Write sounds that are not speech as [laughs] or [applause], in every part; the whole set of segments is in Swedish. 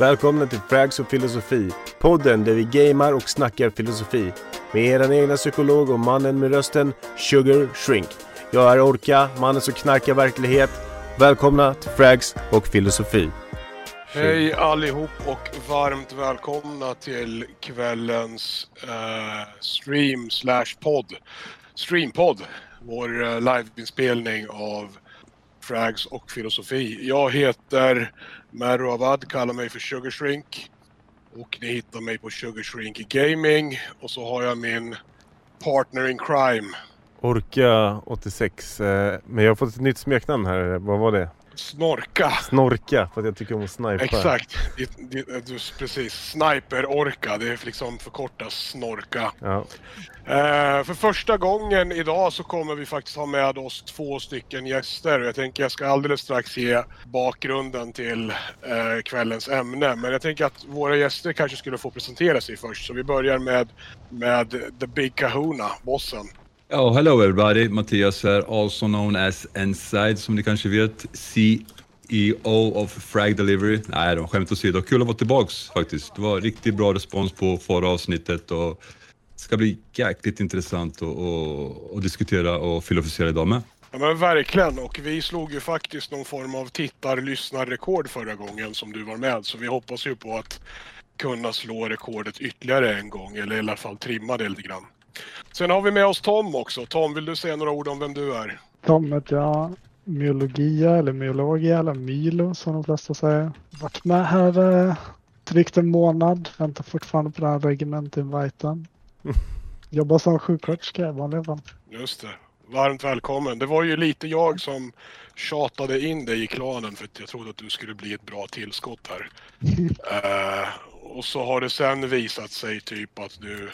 Välkomna till Frags och filosofi. Podden där vi gamar och snackar filosofi. Med er egna psykolog och mannen med rösten Sugar Shrink. Jag är Orka, mannen som knarkar verklighet. Välkomna till Frags och filosofi. Hej allihop och varmt välkomna till kvällens eh, stream slash podd. Streampodd. Vår eh, liveinspelning av Frags och filosofi. Jag heter Mero Avad, kallar mig för Sugar Shrink. Och ni hittar mig på Sugar Shrink Gaming. Och så har jag min partner in crime. Orka 86. Eh, men jag har fått ett nytt smeknamn här. Vad var det? Snorka. Snorka, för att jag tycker om att snipa. Exakt. Det, det, du, precis. Sniper-orka. Det är liksom förkortas snorka. Ja. Eh, för första gången idag så kommer vi faktiskt ha med oss två stycken gäster. Jag tänker jag ska alldeles strax ge bakgrunden till eh, kvällens ämne. Men jag tänker att våra gäster kanske skulle få presentera sig först. Så vi börjar med, med The Big Kahuna, bossen. Oh, hello everybody. Mattias här, also known as Inside som ni kanske vet. CEO of Frag Delivery. Nej då, skämt åsido. Kul att vara tillbaks faktiskt. Det var riktigt bra respons på förra avsnittet och det ska bli jäkligt intressant att, att, att diskutera och filosofera idag med. Ja men verkligen och vi slog ju faktiskt någon form av tittar-lyssnar-rekord förra gången som du var med så vi hoppas ju på att kunna slå rekordet ytterligare en gång eller i alla fall trimma det lite grann. Sen har vi med oss Tom också. Tom, vill du säga några ord om vem du är? Tom heter jag. Myologia eller myologia eller mylo som de flesta säger. Varit med här eh, drygt en månad. Väntar fortfarande på den här regementinviten. [laughs] Jobbar som sjuksköterska i vanliga fall. Just det. Varmt välkommen. Det var ju lite jag som tjatade in dig i klanen för att jag trodde att du skulle bli ett bra tillskott här. uh, [laughs] och så har det sen visat sig typ att du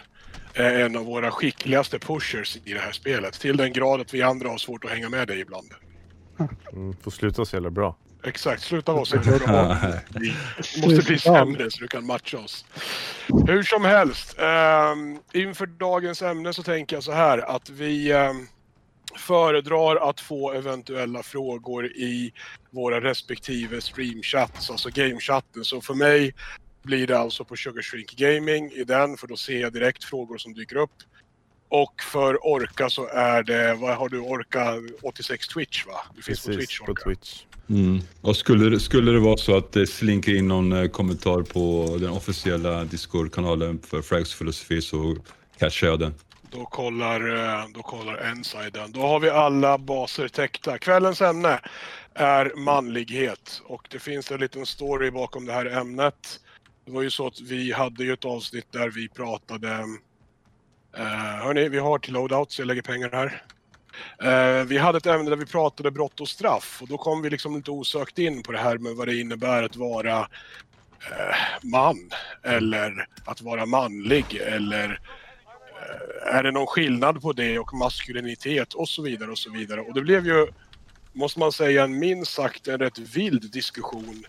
är en av våra skickligaste pushers i det här spelet. Till den grad att vi andra har svårt att hänga med dig ibland. Mm, får sluta så jävla bra. Exakt, sluta vara så jävla [laughs] bra. Vi måste bli sämre så du kan matcha oss. Hur som helst, um, inför dagens ämne så tänker jag så här att vi um, föredrar att få eventuella frågor i våra respektive streamchats, alltså gamechatten. Så för mig blir det alltså på Sugar Shrink Gaming i den, för då ser jag direkt frågor som dyker upp. Och för Orka så är det, vad har du, Orka 86 Twitch va? Du finns Precis, på Twitch Orka. på Twitch. Mm. Och skulle, det- skulle det vara så att det slinker in någon eh, kommentar på den officiella Discord-kanalen för Frags filosofi så cashar jag den. Då kollar, eh, då kollar Enside den. Då har vi alla baser täckta. Kvällens ämne är manlighet och det finns en liten story bakom det här ämnet. Det var ju så att vi hade ju ett avsnitt där vi pratade... Eh, hörni, vi har till loadout så jag lägger pengar här. Eh, vi hade ett ämne där vi pratade brott och straff och då kom vi liksom lite osökt in på det här med vad det innebär att vara eh, man eller att vara manlig eller eh, är det någon skillnad på det och maskulinitet och så vidare och så vidare. Och det blev ju, måste man säga, en minst sagt en rätt vild diskussion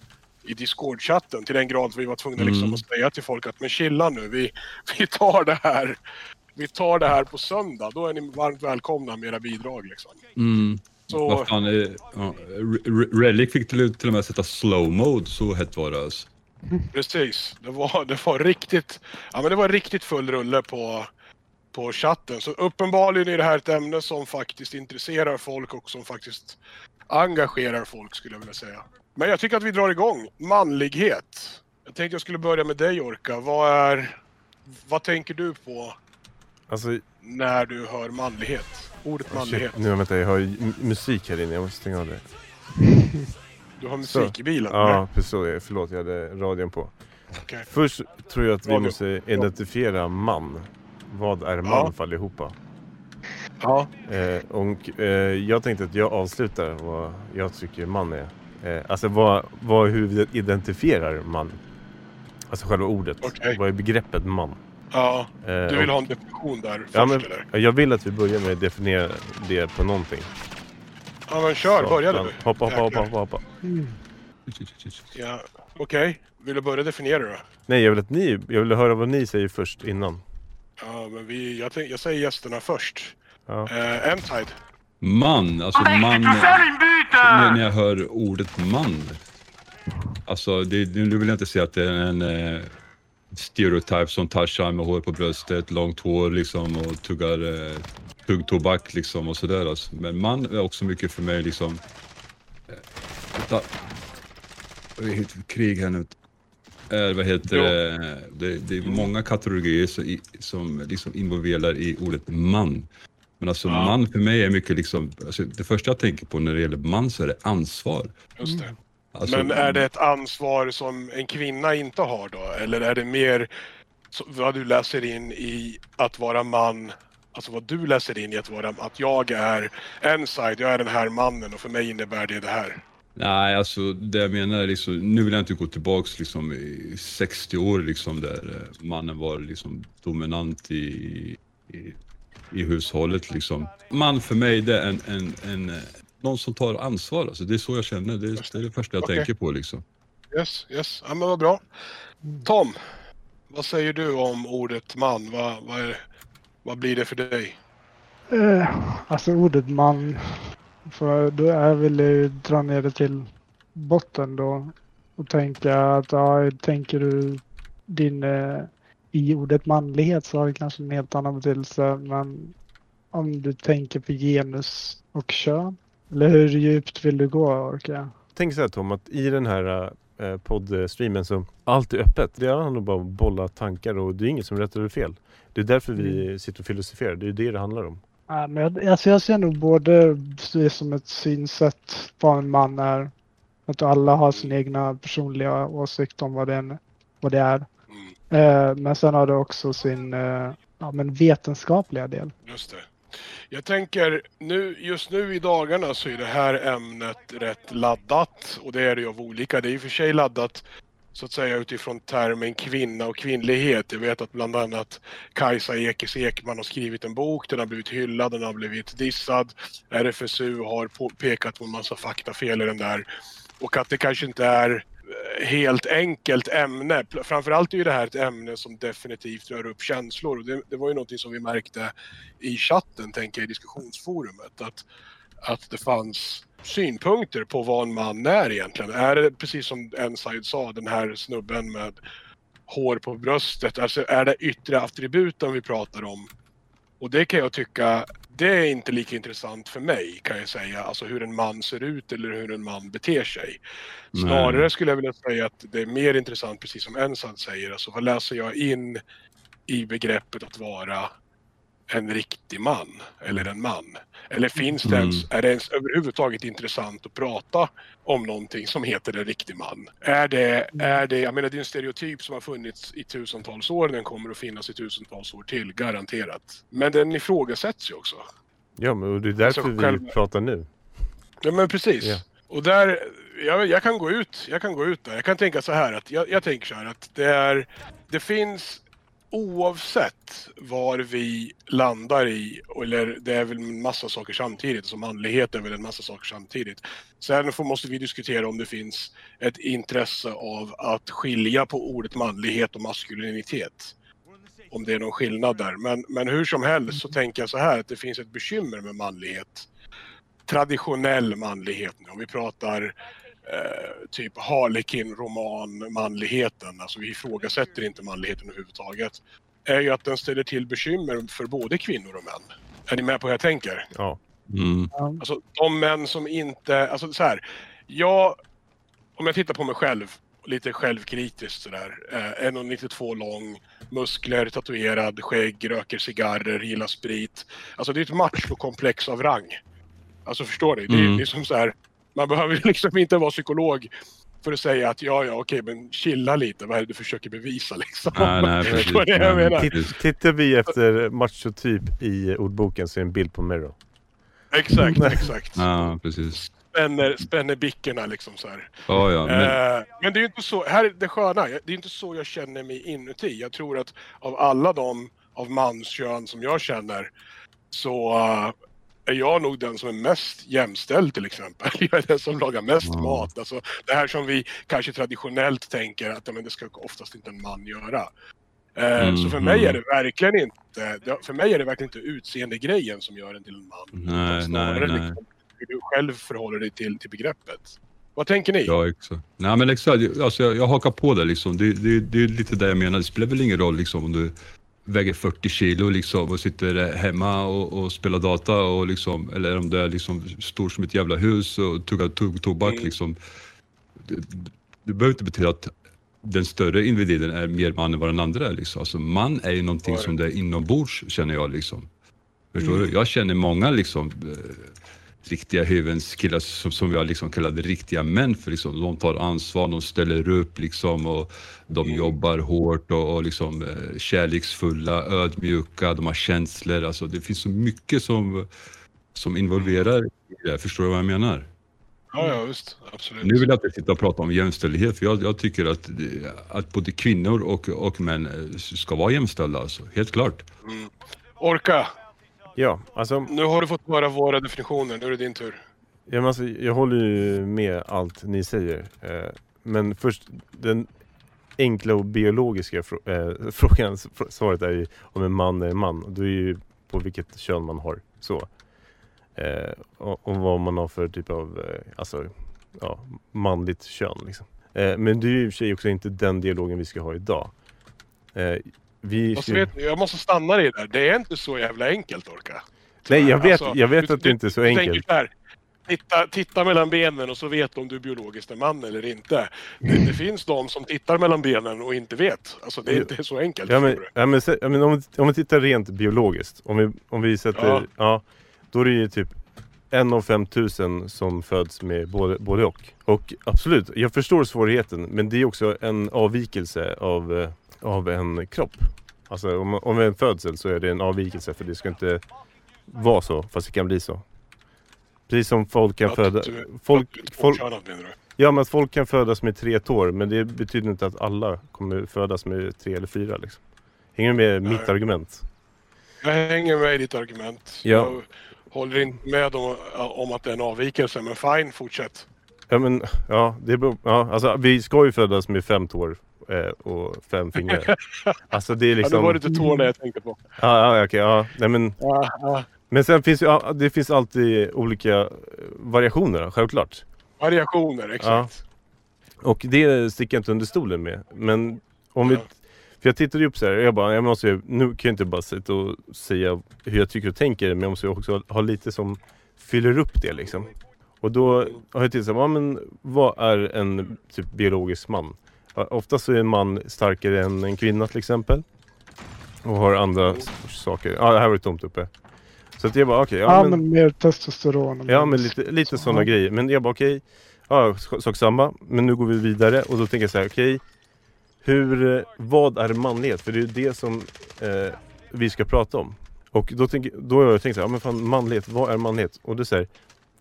i Discord-chatten till den grad att vi var tvungna liksom Mm. att säga till folk att men chilla nu, vi, [laughs] vi tar det här vi tar det här på söndag, då är ni varmt välkomna med era bidrag liksom. Mm. Så, Vad fan, eh, ja, Re- Re- Relic fick till, till och med sätta slow mode, så hett var det alltså. precis. Det var, det var riktigt, ja men det var riktigt full rulle på, på chatten. Så uppenbarligen är det här ett ämne som faktiskt intresserar folk och som faktiskt engagerar folk skulle jag vilja säga. Men jag tycker att vi drar igång. Manlighet. Jag tänkte jag skulle börja med dig Orka. Vad är, vad tänker du på Alltså, när du hör manlighet? Ordet manlighet. shit, nu vänta, jag har musik här inne. Jag måste stänga av det. Du har musik i bilen? Ja, precis. så. Förlåt, jag hade radion på. Okej. Först tror jag att vi Radio. måste identifiera man. Vad är man Ja. för allihopa? Ja. Eh, och, eh, jag tänkte att jag avslutar vad jag tycker man är. Eh, alltså vad, vad, hur identifierar man. Alltså själva ordet. Okej. Vad är begreppet man? ja. Eh, Du vill och- ha en definition där först ja, men, eller? Jag vill att vi börjar med att definiera det på någonting. Ja men kör, Så, börja du. Hoppa, hoppa, hoppa, hoppa, hoppa. Ja, Okej, vill du börja definiera då? Nej, jag vill att ni, jag vill höra vad ni säger först innan. Ja, men vi, jag, tänk, jag säger gästerna först. Ja. Uh, Entide. Man, alltså man... När jag hör ordet man. Alltså, det, nu vill jag inte säga att det är en eh, stereotyp som Tarzan med hår på bröstet, långt hår liksom och tuggar eh, tuggtobak liksom och sådär. Alltså. Men man är också mycket för mig liksom... Eh, det? krig här nu? Eh, vad heter det? Det, är många kategorier som, som liksom involverar i ordet man. Men alltså Ja. man för mig är mycket liksom, alltså, det första jag tänker på när det gäller man så är det ansvar. Just det. Alltså, Men är det ett ansvar som en kvinna inte har då? Eller är det mer vad du läser in i att vara man? Alltså vad du läser in i att vara att jag är en side, jag är den här mannen och för mig innebär det det här. Nej, alltså det jag menar är liksom, nu vill jag inte gå tillbaks liksom i 60 år liksom där eh, mannen var liksom dominant i, i, i hushållet liksom. Man för mig det är en, en, en, eh, någon som tar ansvar alltså. Det är så jag känner, det, är- det är det första jag Okej. tänker på liksom. Yes, yes. Ja men vad bra. Tom, vad säger du om ordet man? Vad, vad, är, vad blir det för dig? Eh, alltså ordet man. För då är väl ju dra ner det till botten då. Och tänka att ja, tänker du din eh, i ordet manlighet så har det kanske en helt annan betydelse. Men om du tänker på genus och kön. Eller hur djupt vill du gå Orka? Tänk så här Tom, att i den här eh, poddstreamen så allt är öppet. Det handlar bara om att bolla tankar och det är inget som är rätt eller fel. Det är därför vi sitter och filosoferar. Det är det det handlar om. Ja, men jag, alltså jag ser nog både det som ett synsätt vad en man är. Att alla har sin egna personliga åsikt om vad det, är- vad det är. Eh, men sen har det också sin eh, ja, men vetenskapliga del. just det. Jag tänker, nu, just nu i dagarna så är det här ämnet rätt laddat och det är det ju av olika. Det är i och för sig laddat så att säga utifrån termen kvinna och kvinnlighet. Jag vet att bland annat Kajsa Ekis Ekman har skrivit en bok, den har blivit hyllad, den har blivit dissad. RFSU har pekat på en massa faktafel i den där. Och att det kanske inte är helt enkelt ämne. Framförallt är ju det här ett ämne som definitivt rör upp känslor. Och det, det var ju någonting som vi märkte i chatten, tänker jag, i diskussionsforumet. Att, att det fanns synpunkter på vad en man är egentligen. Är det precis som Enside sa, den här snubben med hår på bröstet. Alltså är det yttre attributen vi pratar om? Och det kan jag tycka, det är inte lika intressant för mig kan jag säga. Alltså hur en man ser ut eller hur en man beter sig. Snarare skulle jag vilja säga att det är mer intressant, precis som Ensad säger, alltså vad läser jag in i begreppet att vara en riktig man eller en man? Eller finns det Mm. ens, är det ens överhuvudtaget intressant att prata om någonting som heter en riktig man? Är det, är det, jag menar det är en stereotyp som har funnits i tusentals år, den kommer att finnas i tusentals år till, garanterat. Men den ifrågasätts ju också. Ja, men det är därför Alltså, vi själv- pratar nu. Ja men precis. Ja. Och där, jag, jag kan gå ut, jag kan gå ut där. Jag kan tänka så här att, jag, jag tänker så här att det är, det finns oavsett var vi landar i, eller det är väl en massa saker samtidigt, som manlighet är väl en massa saker samtidigt. Sen får, måste vi diskutera om det finns ett intresse av att skilja på ordet manlighet och maskulinitet. Om det är någon skillnad där. Men, men hur som helst så tänker jag så här att det finns ett bekymmer med manlighet traditionell manlighet nu. Om vi pratar eh, typ Harlekin-roman manligheten, alltså vi ifrågasätter inte manligheten överhuvudtaget, är ju att den ställer till bekymmer för både kvinnor och män. Är ni med på hur jag tänker? Ja. Mm. Alltså de män som inte, alltså så här, jag, om jag tittar på mig själv, lite självkritiskt sådär, eh, 1,92 lång, muskler, tatuerad, skägg, röker cigarrer, gillar sprit. Alltså det är ett machokomplex av rang. Alltså förstår ni? Det är Mm. liksom så här, man behöver [laughs] liksom inte vara psykolog för att säga att ja, ja, okej, men chilla lite, vad är det du försöker bevisa liksom? Nej, nej, [laughs] precis. Vad jag menar? Titt- Tittar vi efter machotyp i ordboken så är det en bild på Mero. Exakt, exakt. Ja, precis. Spänner, spänner bickorna liksom så här. Ja, ja, men, Eh, men det är ju inte så, här är det sköna, det är inte så jag känner mig inuti. Jag tror att av alla de av manskön som jag känner så eh, är jag nog den som är mest jämställd till exempel. [laughs] Jag är den som lagar mest Ja. mat. Alltså, det här som vi kanske traditionellt tänker att men det ska oftast inte en man göra. Mm, så för mig mm. är det verkligen inte, för mig är det verkligen inte utseendegrejen som gör en till en man. Nej, nej, nej. Liksom, hur du själv förhåller dig till, till begreppet. Vad Vad tänker ni? Ja, exakt. Nej, men exakt. Alltså, jag, jag hakar på det liksom. Det, det, det är lite det jag menar. Det spelar väl ingen roll liksom om du väger 40 kilo liksom och sitter hemma och, och spelar data och liksom, eller om du är liksom stor som ett jävla hus och tuggar tugg, tobak Mm. liksom. Det, det behöver inte betyda att den större individen är mer man än vad den andra är liksom. Alltså man är ju någonting som det är inombords känner jag liksom. Förstår Mm. du? Jag känner många liksom eh, riktiga hyvens killar som, som jag liksom kallade riktiga män för liksom, de tar ansvar, de ställer upp liksom och de Mm. jobbar hårt och, och liksom eh, kärleksfulla, ödmjuka, de har känslor. Alltså det finns så mycket som, som involverar i det här. Förstår du vad jag menar? Ja, ja visst. Absolut. Nu vill jag inte sitta och prata om jämställdhet för jag, jag tycker att, det- att både kvinnor och, och män eh, ska vara jämställda alltså, helt klart. Mm. Orka, Ja, alltså, nu har du fått höra våra definitioner. Nu är det din tur. ja, men alltså jag håller ju med allt ni säger. Eh, men först, den enkla och biologiska eh, [laughs] frågan, fr- svaret är ju om en man är en man. Då är ju på vilket kön man har. Så. Eh, och, vad man har för typ av alltså, ja, manligt kön. Liksom. Men det är ju i och för sig också inte den dialogen vi ska ha idag. Vi ska- vet, du, jag måste stanna dig där. Det är inte så jävla enkelt Orka. Nej, jag vet, Alltså, jag vet du- att det inte är så du enkelt. så här, Titta, titta mellan benen och så vet du om du biologiskt är man eller inte. Det, det finns de som tittar mellan benen och inte vet. Alltså det är inte så enkelt. Ja men, du. ja, men, men om, vi- om vi tittar rent biologiskt. Om vi, om vi sätter, ja. Ja. Då är det ju typ en av 5000 som föds med både, både och. Och absolut, jag förstår svårigheten. Men det är också en avvikelse av, eh, av en kropp. Alltså om, om en födsel så är det en avvikelse för det ska inte vara så. Fast det kan bli så. Precis som folk kan Att föda... du- Folk, folk? Ja men att folk kan födas med tre tår men det betyder inte att alla kommer födas med tre eller fyra liksom. Hänger du med Nej. mitt argument? Jag hänger med i ditt argument. Ja. Jag håller inte med om, om att det är en avvikelse, men fine, fortsätt. Ja men ja, det beror, ja alltså vi ska ju födas med fem tår och fem fingrar. Alltså det är [laughs] Ja, det liksom... var inte tårna jag tänkte på. Ja, ja okej, ja. Nej men, Ja, ja. men sen finns ju, det finns alltid olika eh, variationer självklart. Variationer, exakt. Och det sticker jag inte under stolen med. Men om vi... För jag tittade ju upp så här, jag bara, jag måste, ju- nu kan jag inte bara sitta och säga hur jag tycker och tänker, men jag måste ju också ha lite som fyller upp det liksom. Och då har jag tittat så här, ja, men vad är en typ biologisk man? Ja, Oftast så är en man starkare än en kvinna till exempel. Och har andra saker. Ja, det här var det tomt uppe. Så att jag bara, okej. Ja, men, mer testosteron. Ja men lite, lite så, sådana ja. grejer. Men jag bara okej, ja, sk- sak samma. Men nu går vi vidare och då tänker jag så här, okej. hur, eh, vad är manlighet? För det är ju det som eh, vi ska prata om. Och då, tänker, då har jag tänkt så här, ja men fan manlighet, vad är manlighet? Och det är så här,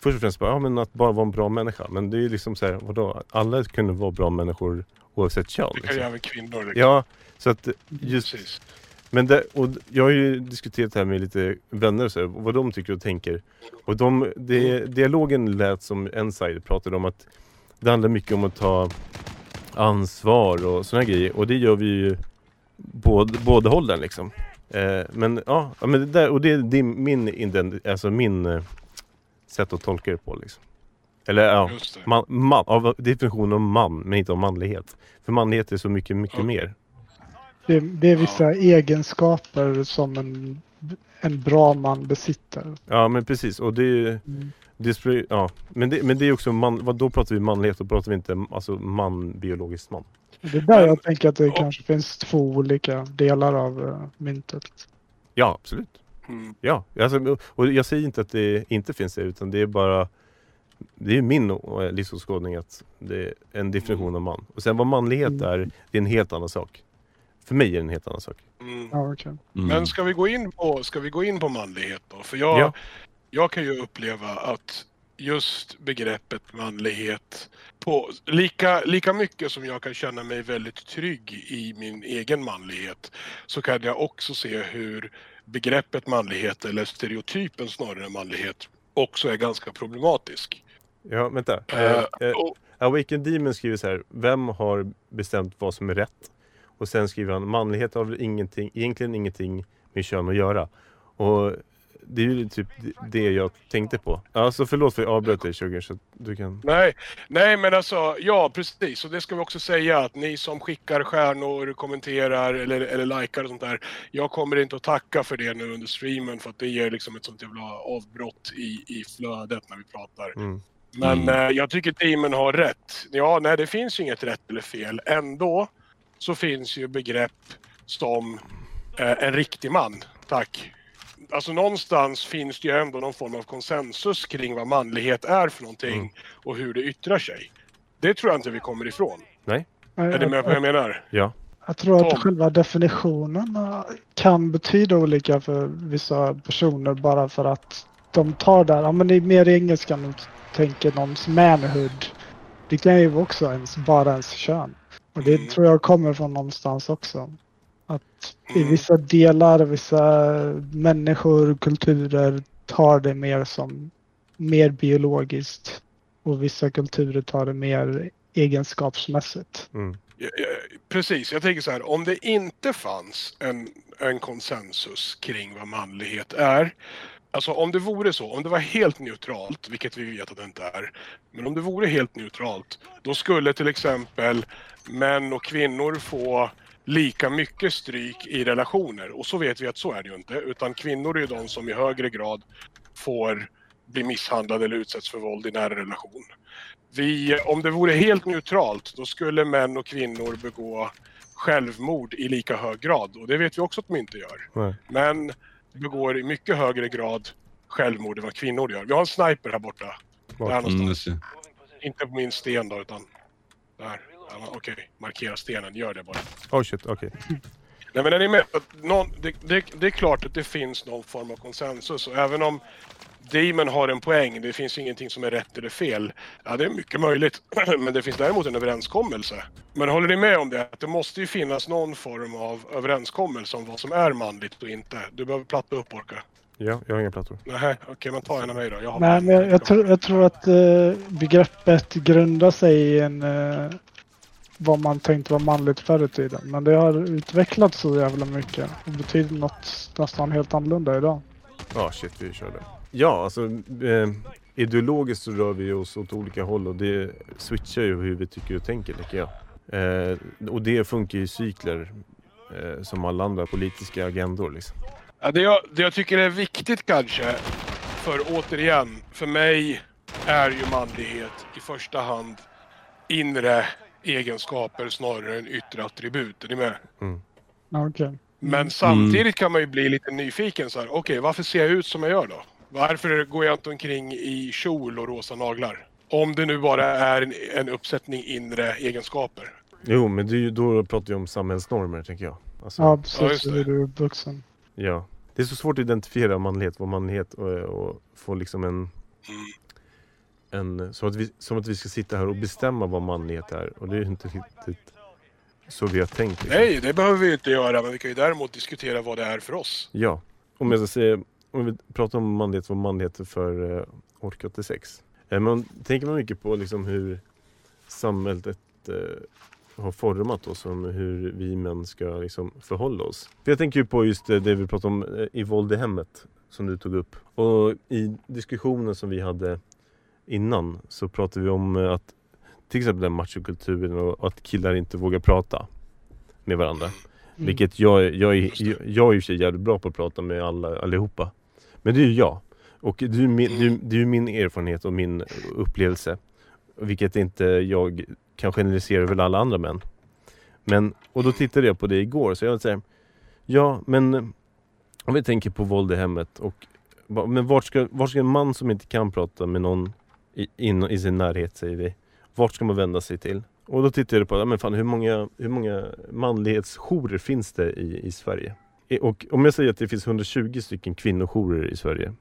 först och främst bara, ja men att bara vara en bra människa. Men det är ju liksom så här, vadå? Alla kunde vara bra människor oavsett kön. Det kan ju Liksom. även kvinnor. Ja, så att just Precis. men det, och jag har ju diskuterat det här med lite vänner och så här, vad de tycker och tänker. Och de, det, dialogen lät som Enside pratade om att det handlar mycket om att ta ansvar och sådana grejer. Och det gör vi ju båda, båda hållen liksom. Eh, men ja, men det där, och det, det är min, ident- alltså min eh, sätt att tolka det på liksom. Eller ja, det. man, man, av definitionen av man, men inte av manlighet. För manlighet är så mycket, mycket Ja. mer. Det, det är vissa egenskaper som en, en bra man besitter. Ja men precis och det är Mm. det ja. men, det, men det är också man, vad, då pratar vi manlighet, då pratar vi inte alltså man, biologisk man. Det är där jag tänker att det och- kanske finns två olika delar av uh, myntet. Ja absolut. Mm. Ja, alltså, och jag säger inte att det inte finns det utan det är bara Det är min eh, livsåskådning att det är en definition av man. Och sen vad manlighet Mm. är, det är en helt annan sak. För mig är det en helt annan sak. Mm. Ja, okej. Mm. Men ska vi, gå in på, ska vi gå in på manlighet då? För jag, Ja. jag kan ju uppleva att just begreppet manlighet på lika, lika mycket som jag kan känna mig väldigt trygg i min egen manlighet så kan jag också se hur begreppet manlighet eller stereotypen snarare manlighet också är ganska problematisk. Ja, vänta. Eh, Eh, eh, och, Awaken Demon skriver så här. Vem har bestämt vad som är rätt? Och sen skriver han manlighet har väl ingenting, egentligen ingenting med kön att göra. Och det är ju typ det jag tänkte på. Alltså förlåt för att jag avbröt dig Sugar, så du kan... Nej, nej men alltså ja precis och det ska vi också säga att ni som skickar stjärnor, kommenterar eller, eller likar och sånt där. Jag kommer inte att tacka för det nu under streamen för att det ger liksom ett sånt jävla avbrott i, i flödet när vi pratar. Mm. Men Mm. eh, jag tycker teamen har rätt. Ja, nej det finns ju inget rätt eller fel. Ändå så finns ju begrepp som eh, en riktig man. Tack. Alltså någonstans finns det ju ändå någon form av konsensus kring vad manlighet är för någonting Mm. och hur det yttrar sig. Det tror jag inte vi kommer ifrån. Nej, Är du med på vad jag menar? Ja. Jag tror att Tom. själva definitionen eh, kan betyda olika för vissa personer bara för att de tar där, ja men det är mer i engelskan och tänker någons manhood. Det kan ju också ens, bara ens kön. Och det Mm. tror jag kommer från någonstans också. Att i vissa delar, vissa människor, kulturer tar det mer som mer biologiskt. Och vissa kulturer tar det mer egenskapsmässigt. Mm. Ja, ja, Precis, jag tänker så här. Om det inte fanns en, en konsensus kring vad manlighet är. Alltså om det vore så, om det var helt neutralt, vilket vi vet att det inte är. Men om det vore helt neutralt, då skulle till exempel män och kvinnor få lika mycket stryk i relationer. Och så vet vi att så är det ju inte. Utan kvinnor är ju de som i högre grad får bli misshandlade eller utsätts för våld i nära relation. Vi, om det vore helt neutralt, då skulle män och kvinnor begå självmord i lika hög grad. Och det vet vi också att de inte gör. Nej. Män begår i mycket högre grad självmord än vad kvinnor gör. Vi har en sniper här borta. Där Mm, någonstans. det. Inte på min sten då, utan där. Ja, Okej, markera stenen. Gör det bara. Oh shit, okej. Nej men är ni med? Någon, det, det, det är klart att det finns någon form av konsensus och även om Demon har en poäng, det finns ingenting som är rätt eller fel. Ja, det är mycket möjligt. [clears throat] Men det finns däremot en överenskommelse. Men håller ni med om det? Att det måste ju finnas någon form av överenskommelse om vad som är manligt och inte. Du behöver platta upp Orka. Ja, jag har inga plattor. Nej, okej, men ta en av mig då. Jag har Nej, men jag, jag, tror, jag tror att eh, begreppet grundar sig i en, eh, vad man tänkte var manligt förr i tiden. Men det har utvecklats så jävla mycket och betyder något nästan helt annorlunda idag. Ja, shit, vi körde. Ja, alltså eh, ideologiskt så rör vi oss åt olika håll och det switchar ju hur vi tycker och tänker, tycker jag. Eh, och det funkar i cykler eh, som alla andra politiska agendor liksom. Ja, det, jag, det jag tycker är viktigt kanske, för återigen, för mig är ju manlighet i första hand inre egenskaper snarare än yttre attribut. Är ni med? Ja, Okej. Men samtidigt kan man ju bli lite nyfiken så här. Okej, varför ser jag ut som jag gör då? Varför går jag inte omkring i kjol och rosa naglar? Om det nu bara är en, en uppsättning inre egenskaper. Jo, men det är ju, då pratar vi om samhällsnormer, tänker jag. Alltså, Ja, Ja, precis. just det. du är uppvuxen. Ja. Det är så svårt att identifiera manlighet, vad manlighet och, och få liksom en... en som, att vi, som att vi ska sitta här och bestämma vad manlighet är. Och det är inte riktigt så vi har tänkt. liksom. Nej, det behöver vi inte göra, men vi kan ju däremot diskutera vad det är för oss. Ja. Om jag ska säga, om vi pratar om manlighet, vad manlighet är för uh, Ork 86. Eh, men tänker man mycket på liksom hur samhället eh, har format oss, om hur vi män ska liksom förhålla oss. För jag tänker ju på just det, det vi pratade om eh, i våld i hemmet, som du tog upp. Och i diskussionen som vi hade innan så pratade vi om eh, att till exempel den machokulturen och att killar inte vågar prata med varandra. Mm. Vilket jag, jag, är, jag, jag är i och för sig jävligt bra på att prata med alla, allihopa. Men det är ju jag. Och det är ju min, det är, min erfarenhet och min upplevelse. Vilket inte jag kan generalisera över alla andra män. Men, och då tittade jag på det igår så jag vill säga Ja men om vi tänker på våld i hemmet och Men vart ska, vart ska en man som inte kan prata med någon i, in, i sin närhet säger vi Vart ska man vända sig till? Och då tittade jag på, ja, men fan, hur många, hur många manlighetsjourer finns det i, i Sverige? E- Och om jag säger att det finns 120 stycken kvinnojourer i Sverige.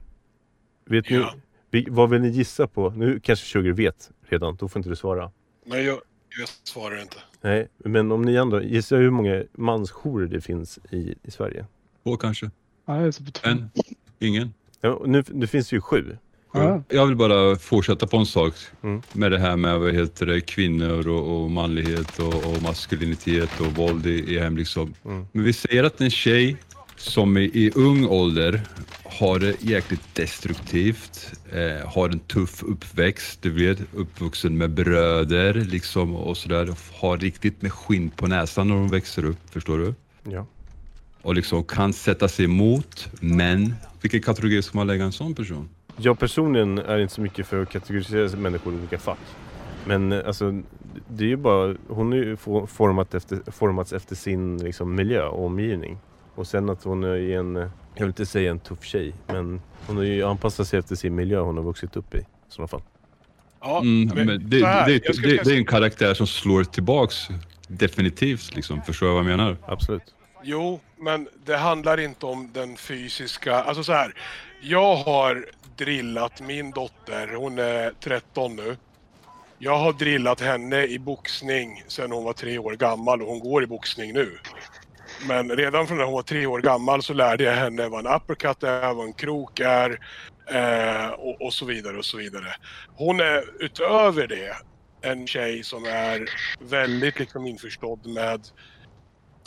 Vet Ja. ni, vad vill ni gissa på? Nu kanske Sugar vet redan, då får inte du svara. Men jag, jag svarar inte. Nej, men om ni andra, gissa hur många mansjourer det finns i, i Sverige? Två kanske. Ja, det är så på två. En? Ingen? Ja, nu, nu finns det ju sju. Ja. Jag vill bara fortsätta på en sak Mm. med det här med vad heter det, kvinnor och, och manlighet och, och maskulinitet och våld i, i hem. Liksom. Mm. Men vi säger att en tjej som i, i ung ålder har det jäkligt destruktivt, eh, har en tuff uppväxt, du vet, uppvuxen med bröder liksom och sådär, har riktigt med skinn på näsan när de växer upp, förstår du? Ja. Och liksom kan sätta sig emot, men vilken kategori ska man lägga en sån person? Jag personligen är inte så mycket för att kategorisera människor i olika fack. Men eh, alltså, det är ju bara, hon är ju format efter, formats efter sin liksom, miljö och omgivning. Och sen att hon är i en, jag vill inte säga en tuff tjej, men hon har ju anpassat sig efter sin miljö hon har vuxit upp i. I sådana fall. Ja, Mm, men men det, här, det, det, det, det är en karaktär som slår tillbaks definitivt, liksom. förstår du vad jag menar? Absolut. Jo, men det handlar inte om den fysiska... Alltså så här. Jag har drillat min dotter, hon är 13 nu. Jag har drillat henne i boxning sedan hon var tre år gammal och hon går i boxning nu. Men redan från när hon var tre år gammal så lärde jag henne vad en uppercut är, vad en krok är eh, och, och så vidare och så vidare. Hon är utöver det en tjej som är väldigt liksom införstådd med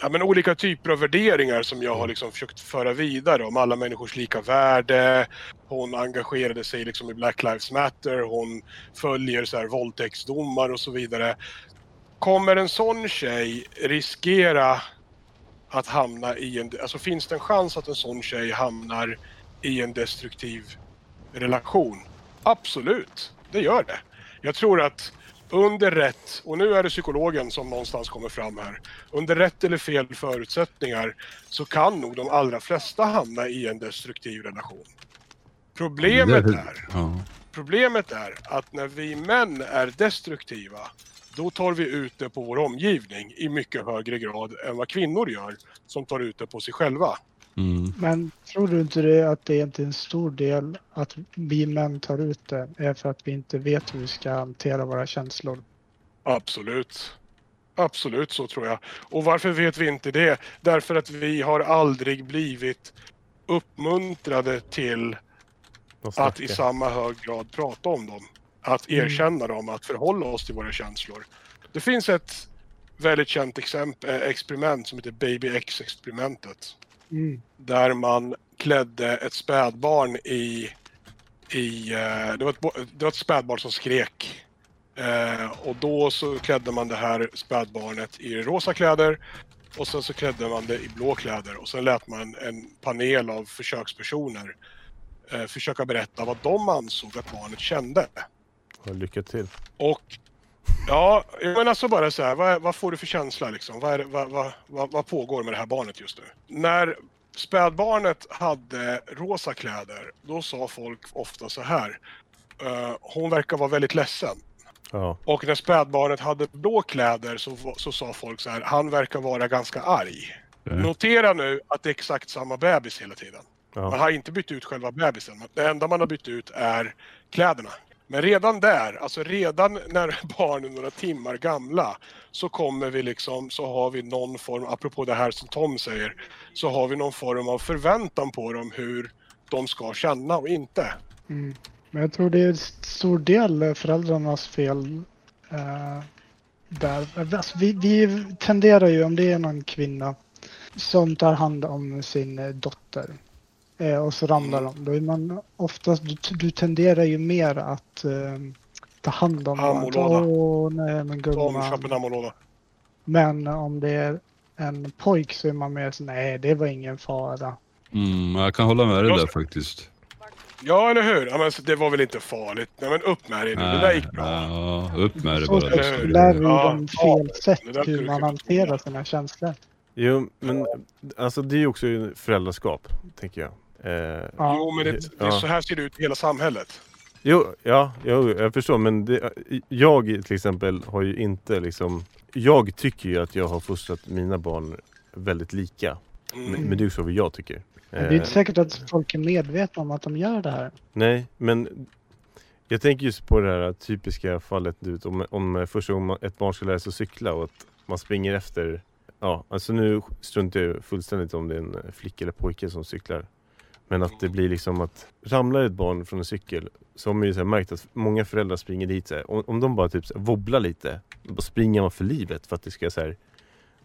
ja, men olika typer av värderingar som jag har liksom försökt föra vidare om alla människors lika värde. Hon engagerade sig liksom i Black Lives Matter, hon följer så här våldtäktsdomar och så vidare. Kommer en sån tjej riskera att hamna i en... Alltså finns det en chans att en sån tjej hamnar i en destruktiv relation? Absolut, det gör det. Jag tror att under rätt, och nu är det psykologen som någonstans kommer fram här, under rätt eller fel förutsättningar så kan nog de allra flesta hamna i en destruktiv relation. Problemet är, problemet är att när vi män är destruktiva, då tar vi ut det på vår omgivning i mycket högre grad än vad kvinnor gör som tar ut det på sig själva. Mm. Men tror du inte det att det är inte en stor del att vi män tar ut det är för att vi inte vet hur vi ska hantera våra känslor? Absolut. Absolut så tror jag. Och varför vet vi inte det? Därför att vi har aldrig blivit uppmuntrade till att i samma hög grad prata om dem. Att Mm. erkänna dem, att förhålla oss till våra känslor. Det finns ett väldigt känt exempel, eh, experiment som heter Baby X-experimentet. Mm. Där man klädde ett spädbarn i... i eh, det, var ett, det var ett spädbarn som skrek. Eh, och då så klädde man det här spädbarnet i rosa kläder. Och sen så klädde man det i blå kläder. Och sen lät man en panel av försökspersoner eh, försöka berätta vad de ansåg att barnet kände. Lycka till. Och ja, menar alltså bara så här, vad, vad får du för känsla liksom? Vad, det, vad, vad, vad, pågår med det här barnet just nu? När spädbarnet hade rosa kläder, då sa folk ofta så här. eh, hon verkar vara väldigt ledsen. Ja. Och när spädbarnet hade blå kläder så, så sa folk så här, han verkar vara ganska arg. Okej. Notera nu att det är exakt samma bebis hela tiden. Man Ja. har inte bytt ut själva bebisen. Det enda man har bytt ut är kläderna. Men redan där, alltså redan när [laughs] barnen är några timmar gamla så kommer vi liksom, så har vi någon form, apropå det här som Tom säger, så har vi någon form av förväntan på dem hur de ska känna och inte. Mm. Men jag tror det är stor del föräldrarnas fel eh, där. Alltså, vi, vi tenderar ju, om det är någon kvinna som tar hand om sin dotter eh, och så ramlar Mm. de, då är man oftast, du, du tenderar ju mer att eh, ta hand om. Åh nej men gumman. Men om det är en pojk så är man mer så nej det var ingen fara. Mm, jag kan hålla med dig där ska- faktiskt. Ja, eller hur? Ja, men det var väl inte farligt? Nej, men upp med dig nu. Det där gick bra. Ja, upp med det Så bara. så lär Ja, dem fel sätt det där hur man hanterar sina känslor. Jo, men alltså det är ju också föräldraskap, tänker jag. Eh, Ja. Jo, men det, det, Ja. så här ser det ut i hela samhället. Jo, ja, jo, jag förstår. Men det, jag till exempel har ju inte liksom... Jag tycker ju att jag har fostrat mina barn väldigt lika. Mm. Men, men det är ju så vad jag tycker. Men det är inte Eh, säkert att folk är medvetna om att de gör det här. nej, men jag tänker just på det här typiska fallet du vet, om, om första gången ett barn ska lära sig att cykla och att man springer efter... Ja, alltså nu struntar jag fullständigt om det är en flicka eller pojke som cyklar. Men att det blir liksom att ramlar ett barn från en cykel så har man ju så här märkt att många föräldrar springer dit så här, om, om de bara typ så här wobblar lite, då springer man för livet för att det ska så här,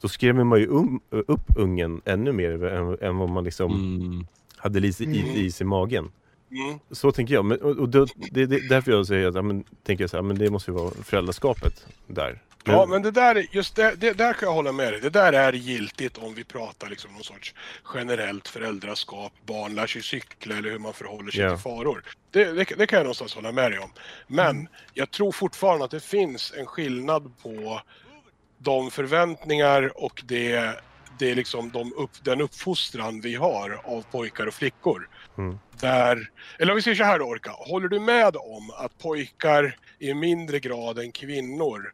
då skrämmer man ju um, upp ungen ännu mer än, än vad man liksom Mm. hade lite is, Mm. is i magen. Mm. Så tänker jag. Men, och, och då, det, det, därför jag säger att, ja, men, tänker jag så här, men det måste ju vara föräldraskapet där. Ja, men det där, just det, det där kan jag hålla med dig. Det där är giltigt om vi pratar liksom någon sorts generellt föräldraskap, barn lär sig cykla eller hur man förhåller sig Ja. till faror. Det, det, det kan jag någonstans hålla med dig om. Men jag tror fortfarande att det finns en skillnad på de förväntningar och det, det är liksom de upp, den uppfostran vi har av pojkar och flickor. Mm. Där, eller om vi säger så här då Orka, håller du med om att pojkar i mindre grad än kvinnor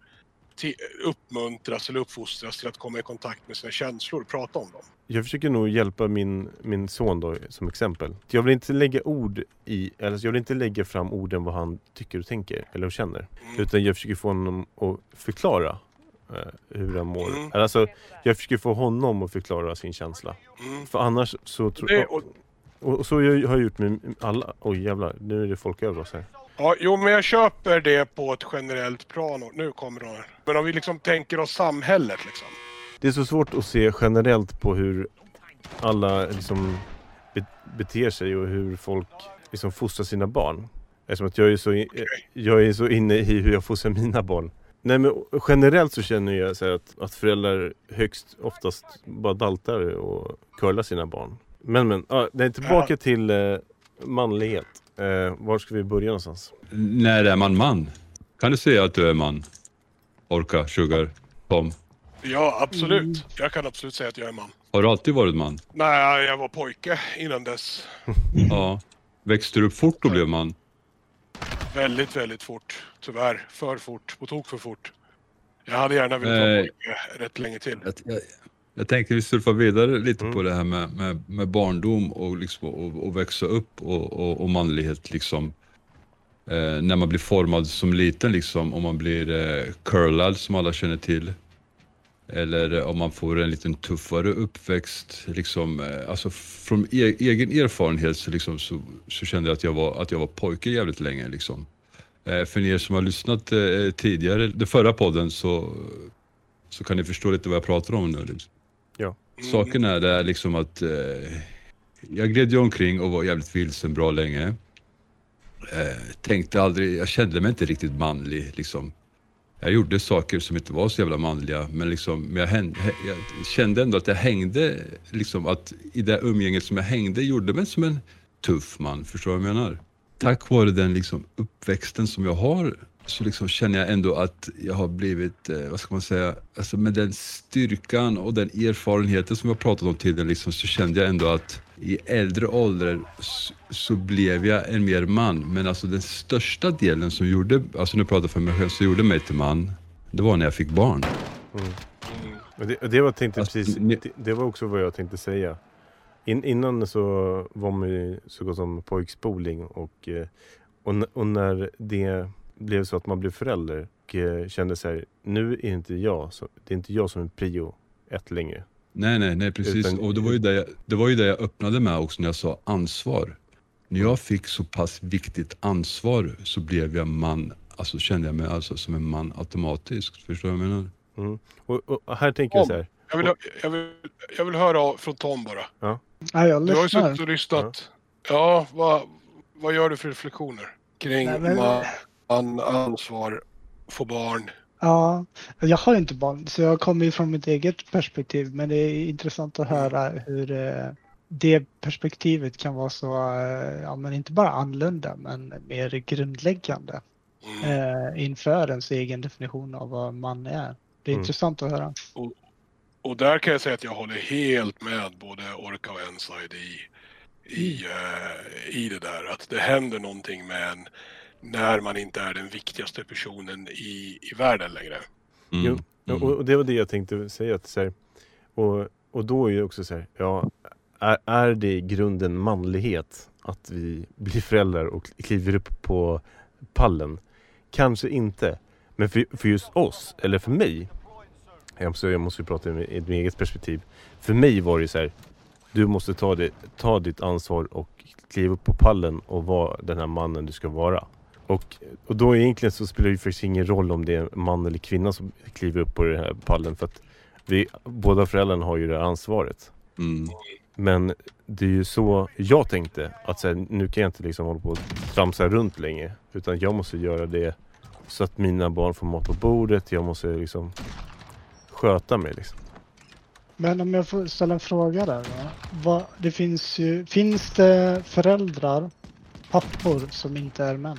till, uppmuntras eller uppfostras till att komma i kontakt med sina känslor och prata om dem? Jag försöker nog hjälpa min, min son då som exempel. Jag vill inte lägga ord i, eller jag vill inte lägga fram orden vad han tycker och tänker eller känner. Mm. Utan jag försöker få honom att förklara eh, hur han mår. Mm. Alltså, jag försöker få honom att förklara sin känsla. Mm. För annars så tror jag... och, Och, och så jag har jag gjort med alla... Oj jävlar, nu är det folk över oss här. Ja, jo, men jag köper det på ett generellt plan. Och, nu kommer här. Men om vi liksom tänker oss samhället liksom. Det är så svårt att se generellt på hur alla liksom be, beter sig och hur folk liksom fostrar sina barn. Eftersom att jag är, så, i- jag är så inne i hur jag fostrar mina barn. Nej men generellt så känner jag så att, att föräldrar högst oftast bara daltar och curlar sina barn. Men men, ja, nej, tillbaka till eh, manlighet. Eh, var ska vi börja någonstans? När är man man? Kan du säga att du är man? Orka, Sugar, Tom. Ja, absolut. Jag kan absolut säga att jag är man. Har du alltid varit man? Nej, jag var pojke innan dess. Ja. Växte du upp fort och blev man? Väldigt, väldigt fort. Tyvärr. För fort. På tok för fort. Jag hade gärna velat vara Nej. pojke rätt länge till. Jag, jag, jag tänkte vi surfar vidare lite Mm. på det här med, med, med barndom och, liksom, och, och växa upp och, och, och manlighet. Liksom. Eh, när man blir formad som liten, liksom, om man blir eh, curlad som alla känner till. Eller eh, om man får en liten tuffare uppväxt. Liksom, eh, alltså från e egen erfarenhet så, liksom, så, så kände jag att jag var, att jag var pojke jävligt länge. Liksom. Eh, för er som har lyssnat eh, tidigare, den förra podden, så, så kan ni förstå lite vad jag pratar om nu. Liksom. Saken är det liksom att eh, jag gled ju omkring och var jävligt vilsen bra länge. Eh, tänkte aldrig, jag kände mig inte riktigt manlig liksom. Jag gjorde saker som inte var så jävla manliga men liksom, men jag, hän- jag kände ändå att jag hängde, liksom att i det umgänget som jag hängde gjorde mig som en tuff man, förstår du vad jag menar? Tack vare den liksom uppväxten som jag har så liksom känner jag ändå att jag har blivit, eh, vad ska man säga, alltså med den styrkan och den erfarenheten som jag pratat om tidigare liksom, så kände jag ändå att i äldre ålder så, blev jag en mer man. Men alltså den största delen som gjorde, alltså nu pratar jag för mig själv, som gjorde mig till man, det var när jag fick barn. Mm. Det, det, var tänkte Alltså, precis, det, det var också vad jag tänkte säga. In, innan så var man ju så gott som pojkspoling och, eh, och, och när det blev så att man blev förälder och eh, kände så här, nu är inte jag, så, det är inte jag som är prio ett längre. Nej, nej, nej precis. Utan- och det var, ju det, jag, det var ju det jag öppnade med också när jag sa ansvar. När jag fick så pass viktigt ansvar så blev jag man, alltså kände jag mig alltså som en man automatiskt. Förstår du vad jag menar? Mm. Och, och här tänker jag så här, Jag vill, jag, vill, jag vill höra från Tom bara. Nej, jag Du har ju lyssnar. suttit och lyssnat. Ja, vad, vad gör du för reflektioner? Kring Nej, men- man, ansvar, få barn. Ja, jag har inte barn så jag kommer ju från mitt eget perspektiv men det är intressant att höra hur eh, det perspektivet kan vara så, eh, ja men inte bara annorlunda men mer grundläggande Mm. eh, inför ens egen definition av vad man är. Det är Mm. intressant att höra. Och där kan jag säga att jag håller helt med både Orca och Enside i, i, eh, i det där. Att det händer någonting med en när man inte är den viktigaste personen i, i världen längre. Mm. Jo, Mm. Och, och det var det jag tänkte säga. Att, så här, och, och då är ju också så här, ja, är, är det i grunden manlighet att vi blir föräldrar och kliver upp på pallen? Kanske inte. Men för, för just oss, eller för mig, jag, jag måste ju prata i mitt eget perspektiv. För mig var det så här, du måste ta, det, ta ditt ansvar och kliva upp på pallen och vara den här mannen du ska vara. Och, och då egentligen så spelar det ju faktiskt ingen roll om det är man eller kvinna som kliver upp på den här pallen för att vi, båda föräldrarna har ju det här ansvaret. Mm. Men det är ju så jag tänkte. Att så här, nu kan jag inte liksom hålla på och tramsa runt längre. Utan jag måste göra det så att mina barn får mat på bordet. Jag måste liksom sköta mig liksom. Men om jag får ställa en fråga där. Vad, det finns ju, finns det föräldrar, pappor som inte är män?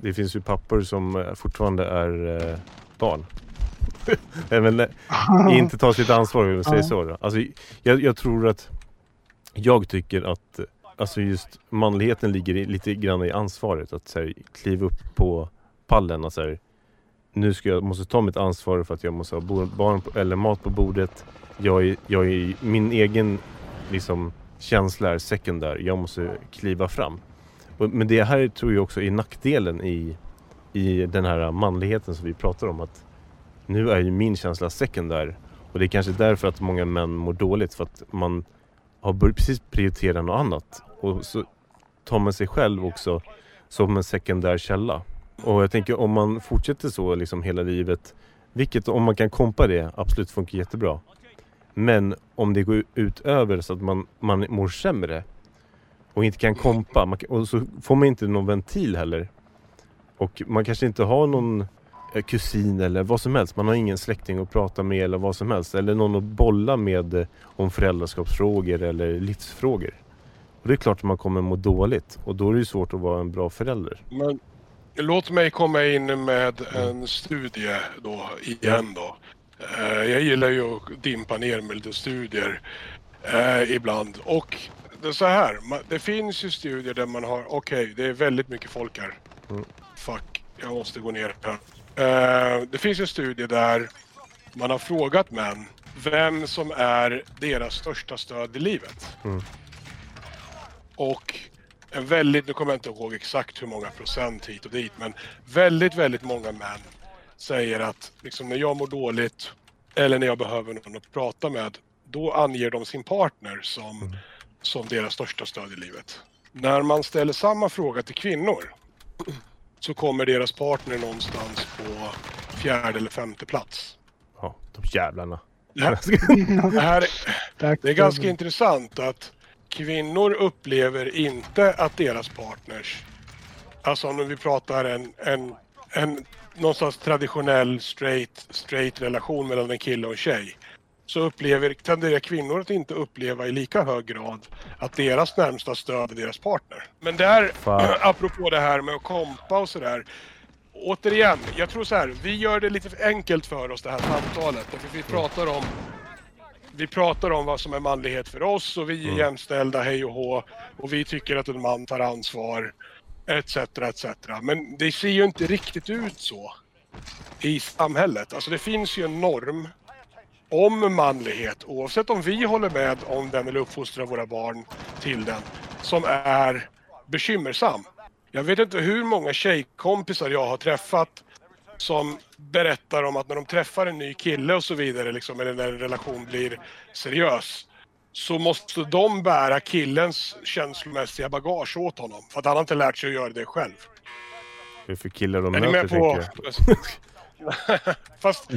Det finns ju pappor som eh, fortfarande är eh, barn. [laughs] Eh, [laughs] inte tar sitt ansvar om man säger så. Då. Alltså, jag, jag tror att jag tycker att alltså just manligheten ligger i, lite grann i ansvaret. Att så här, kliva upp på pallen och så här, nu ska jag, måste ta mitt ansvar för att jag måste ha barn på, eller mat på bordet. Jag är, jag är, min egen liksom, känsla är sekundär. Jag måste kliva fram. Men det här tror jag också är nackdelen i, i den här manligheten som vi pratar om. Att nu är ju min känsla sekundär. Och det är kanske därför att många män mår dåligt. För att man har börjat precis prioritera något annat. Och så tar man sig själv också som en sekundär källa. Och jag tänker om man fortsätter så liksom hela livet. Vilket om man kan kompa det absolut funkar jättebra. Men om det går ut över så att man, man mår sämre och inte kan kompa man, och så får man inte någon ventil heller. Och man kanske inte har någon eh, kusin eller vad som helst. Man har ingen släkting att prata med eller vad som helst. Eller någon att bolla med eh, om föräldraskapsfrågor eller livsfrågor. Och det är klart att man kommer må dåligt och då är det ju svårt att vara en bra förälder. Men låt mig komma in med en studie då igen då. Eh, Jag gillar ju att dimpa ner med lite studier ibland. Och det är så här, det finns ju studier där man har, okej det är väldigt mycket folk här. Mm. Fuck, jag måste gå ner här. Eh, Det finns en studie där man har frågat män vem som är deras största stöd i livet. Mm. Och en väldigt, nu kommer jag inte ihåg exakt hur många procent hit och dit, men väldigt, väldigt många män säger att liksom, när jag mår dåligt eller när jag behöver någon att prata med, då anger de sin partner som, som deras största stöd i livet. När man ställer samma fråga till kvinnor så kommer deras partner någonstans på fjärde eller femte plats. Ja, de jävlarna. [laughs] Det här, det här det är ganska intressant att kvinnor upplever inte att deras partners, alltså om vi pratar en, en, en någonstans traditionell straight, straight relation mellan en kille och en tjej, så upplever, tenderar kvinnor att inte uppleva i lika hög grad att deras närmsta stöd är deras partner. Men där, Fan. [clears throat] apropå det här med att kompa och sådär, återigen, jag tror så här, vi gör det lite enkelt för oss det här samtalet. Därför vi pratar om vi pratar om vad som är manlighet för oss och vi är Mm. jämställda, hej och hå. Och vi tycker att en man tar ansvar, etc. etc. Men det ser ju inte riktigt ut så i samhället. Alltså det finns ju en norm om manlighet, oavsett om vi håller med om den eller uppfostrar våra barn till den, som är bekymmersam. Jag vet inte hur många tjejkompisar jag har träffat som berättar om att när de träffar en ny kille och så vidare, liksom, eller när en relation blir seriös, så måste de bära killens känslomässiga bagage åt honom. För att han har inte lärt sig att göra det själv. Det är för killar de Är möter med på... tänker jag. [laughs] [laughs] Fast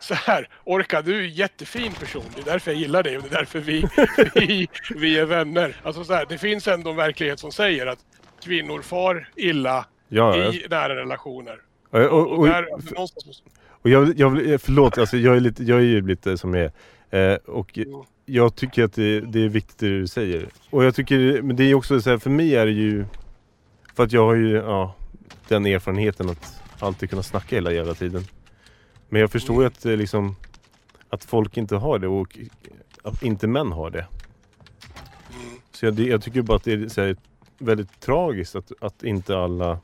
så här, Orka, du är en jättefin person. Det är därför jag gillar dig och det är därför vi, [laughs] vi, vi är vänner. Alltså så här, det finns ändå en verklighet som säger att kvinnor far illa Ja, i nära relationer. Och, och, Och och, där, någonstans måste... och jag, jag, förlåt, alltså jag är, lite, jag är ju lite som är. Eh, och Mm. jag tycker att det, det är viktigt det du säger. Och jag tycker, men det är också så här, för mig är det ju... För att jag har ju, ja, den erfarenheten att alltid kunna snacka hela jävla tiden. Men jag förstår ju att det liksom... Att folk inte har det och att inte män har det. Så jag, jag tycker bara att det är här, väldigt tragiskt att, att inte alla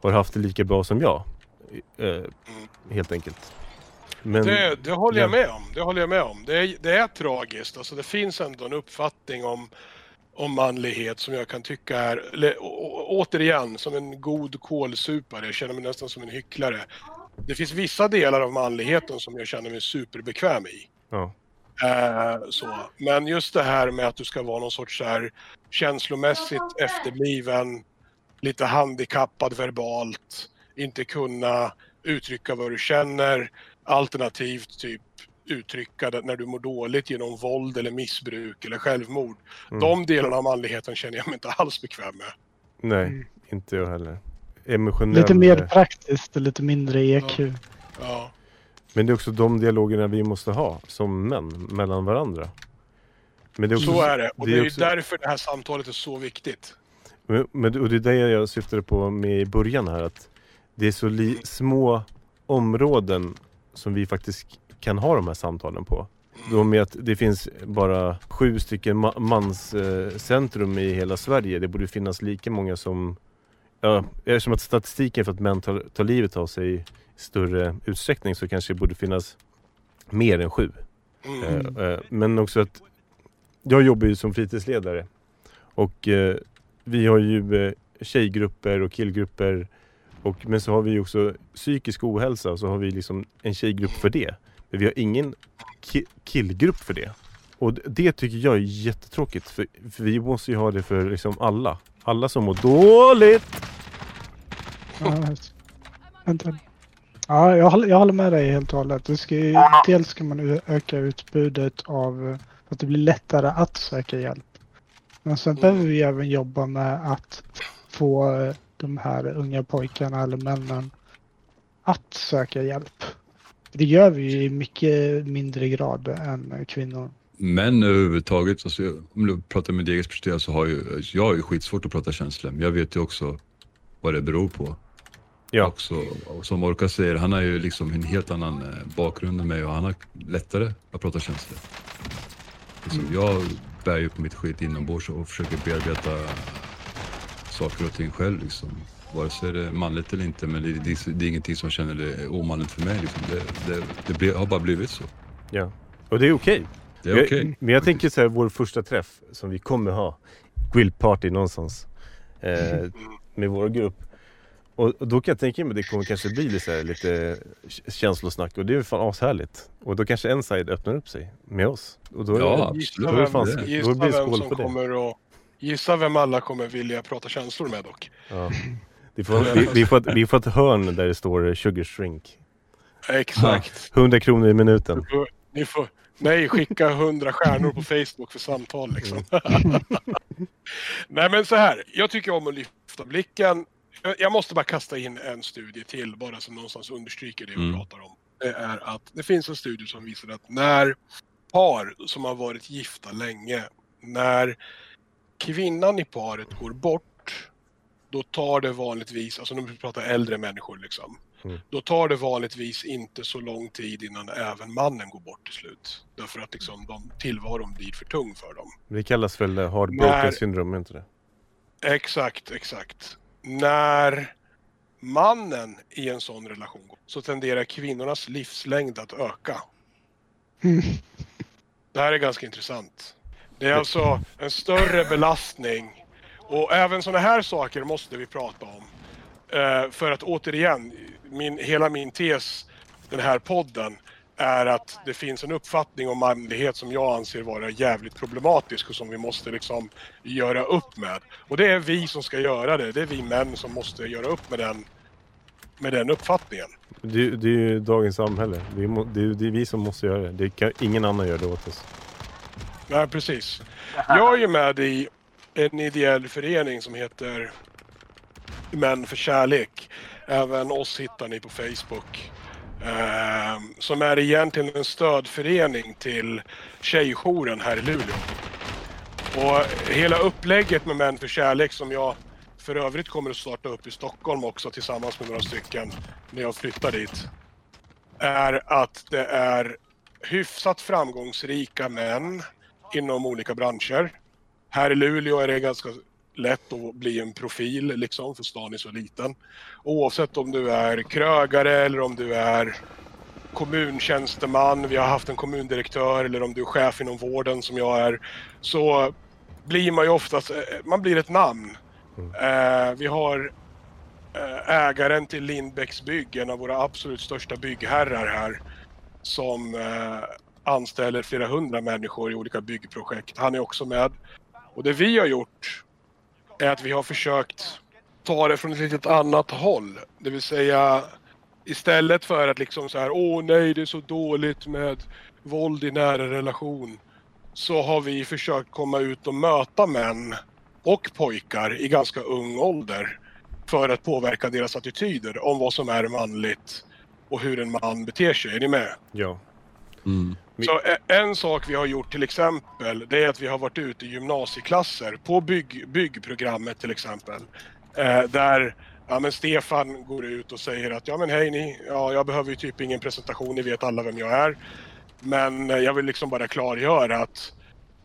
har haft det lika bra som jag. Eh, helt enkelt. Men, Det, det håller jag ja. med om. Det håller jag med om. Det är, det är tragiskt. Alltså det finns ändå en uppfattning om, om manlighet som jag kan tycka är, eller, återigen, som en god kålsupare. Jag känner mig nästan som en hycklare. Det finns vissa delar av manligheten som jag känner mig superbekväm i. ja. Eh, så. Men just det här med att du ska vara någon sorts så här, känslomässigt efterbliven, lite handikappad verbalt, inte kunna uttrycka vad du känner, alternativt typ uttrycka det när du mår dåligt genom våld eller missbruk eller självmord. Mm. De delarna av manligheten känner jag mig inte alls bekväm med. Nej, Mm. inte jag heller. Emotionell. Lite mer praktiskt och lite mindre EQ. Ja. Men det är också de dialogerna vi måste ha som män mellan varandra. Men det är också, Så är det. Och det det är är ju också- därför det här samtalet är så viktigt. Men, men, och det är det jag syftade på med i början här att det är så li, små områden som vi faktiskt kan ha de här samtalen på. Då med att det finns bara sju stycken ma- manscentrum i hela Sverige. Det borde finnas lika många som... Ja, eftersom att statistiken för att män tar, tar livet av sig i större utsträckning så kanske det borde finnas mer än sju. Mm. Eh, eh, Men också att jag jobbar ju som fritidsledare och eh, vi har ju eh, tjejgrupper och killgrupper och, men så har vi också psykisk ohälsa och så har vi liksom en tjejgrupp för det. Men vi har ingen ki- killgrupp för det. Och det tycker jag är jättetråkigt för, för vi måste ju ha det för liksom alla. Alla som mår dåligt. Ja. Vänta. Ja, jag håller, jag håller med dig helt och hållet. Det ska, ju- dels ska man öka utbudet av att det blir lättare att söka hjälp. Men sen behöver vi även jobba med att få eh, de här unga pojkarna eller männen att söka hjälp. Det gör vi ju i mycket mindre grad än kvinnor. Män överhuvudtaget, alltså, om du pratar med eget perspektiv så har ju, jag har ju skitsvårt att prata känslor. Men jag vet ju också vad det beror på. Ja, Också, och som Orka säger, han har ju liksom en helt annan eh, bakgrund än mig och han har lättare att prata känslor. Liksom, Jag bär ju på mitt skit inombords och försöker bearbeta saker och ting själv. Liksom. Vare sig det är manligt eller inte, men det, det, det är ingenting som känner det omanligt för mig. Liksom. Det, det, det blir, har bara blivit så. ja. Och det är okej. Det är okej. Men- Men jag tänker så här, vår första träff som vi kommer ha, grillparty någonstans eh, med vår grupp. Och, och då kan jag tänka mig att det kommer kanske bli lite, så här, lite känslosnack och det är ju fan ashärligt. Och då kanske en side öppnar upp sig med oss. Och då är Ja, det, absolut. Gissa Då är fan- vem, då gissa blir det vem skål på det. Gissa vem alla kommer vilja prata känslor med dock. ja. Vi, får, vi, vi, får ett, vi får ett hörn där det står sugar shrink. Exakt. [laughs] 100 kronor i minuten. Ni får, nej, skicka 100 stjärnor på Facebook för samtal liksom. [laughs] nej men så här, jag tycker om att lyfta blicken. Jag- Jag måste bara kasta in en studie till, bara som någonstans understryker det vi Mm. pratar om. Det är att det finns en studie som visar att när par som har varit gifta länge, när kvinnan i paret går bort, då tar det vanligtvis, alltså nu pratar äldre människor liksom, Mm. då tar det vanligtvis inte så lång tid innan även mannen går bort till slut. Därför att liksom de, tillvaron blir för tung för dem. Det kallas väl heartbroken När- syndrom, är inte det? Exakt, exakt. När mannen i en sån relation går, så tenderar kvinnornas livslängd att öka. [laughs] Det här är ganska intressant. Det är alltså en större belastning och även sådana här saker måste vi prata om. Eh, för att återigen, min, hela min tes, den här podden, är att det finns en uppfattning om manlighet som jag anser vara jävligt problematisk och som vi måste liksom göra upp med. Och det är vi som ska göra det. Det är vi män som måste göra upp med den, med den uppfattningen. Det, det är ju dagens samhälle. Det är, det, är, det är vi som måste göra det. det kan, ingen annan gör det åt oss. Nej, precis. Jag är ju med i en ideell förening som heter Män för kärlek. Även oss hittar ni på Facebook. Eh, som är egentligen en stödförening till Tjejjouren här i Luleå. Och hela upplägget med Män för kärlek som jag för övrigt kommer att starta upp i Stockholm också tillsammans med några stycken när jag flyttar dit. Är att det är hyfsat framgångsrika män inom olika branscher. Här i Luleå är det ganska lätt att bli en profil liksom, för stan är så liten. Oavsett om du är krögare eller om du är kommuntjänsteman, vi har haft en kommundirektör eller om du är chef inom vården som jag är, så blir man ju oftast, eh, man blir ett namn. Eh, vi har eh, ägaren till Lindbäcks bygg, en av våra absolut största byggherrar här, som eh, anställer flera hundra människor i olika byggprojekt. Han är också med. Och det vi har gjort är att vi har försökt ta det från ett litet annat håll. Det vill säga istället för att liksom så här, åh nej det är så dåligt med våld i nära relation så har vi försökt komma ut och möta män och pojkar i ganska ung ålder för att påverka deras attityder om vad som är manligt och hur en man beter sig. Är ni med? Ja. Mm. Så eh, en sak vi har gjort till exempel, det är att vi har varit ute i gymnasieklasser på bygg, byggprogrammet till exempel. Eh, där ja, men Stefan går ut och säger att ja men hej ni, ja, jag behöver ju typ ingen presentation, ni vet alla vem jag är. Men eh, jag vill liksom bara klargöra att,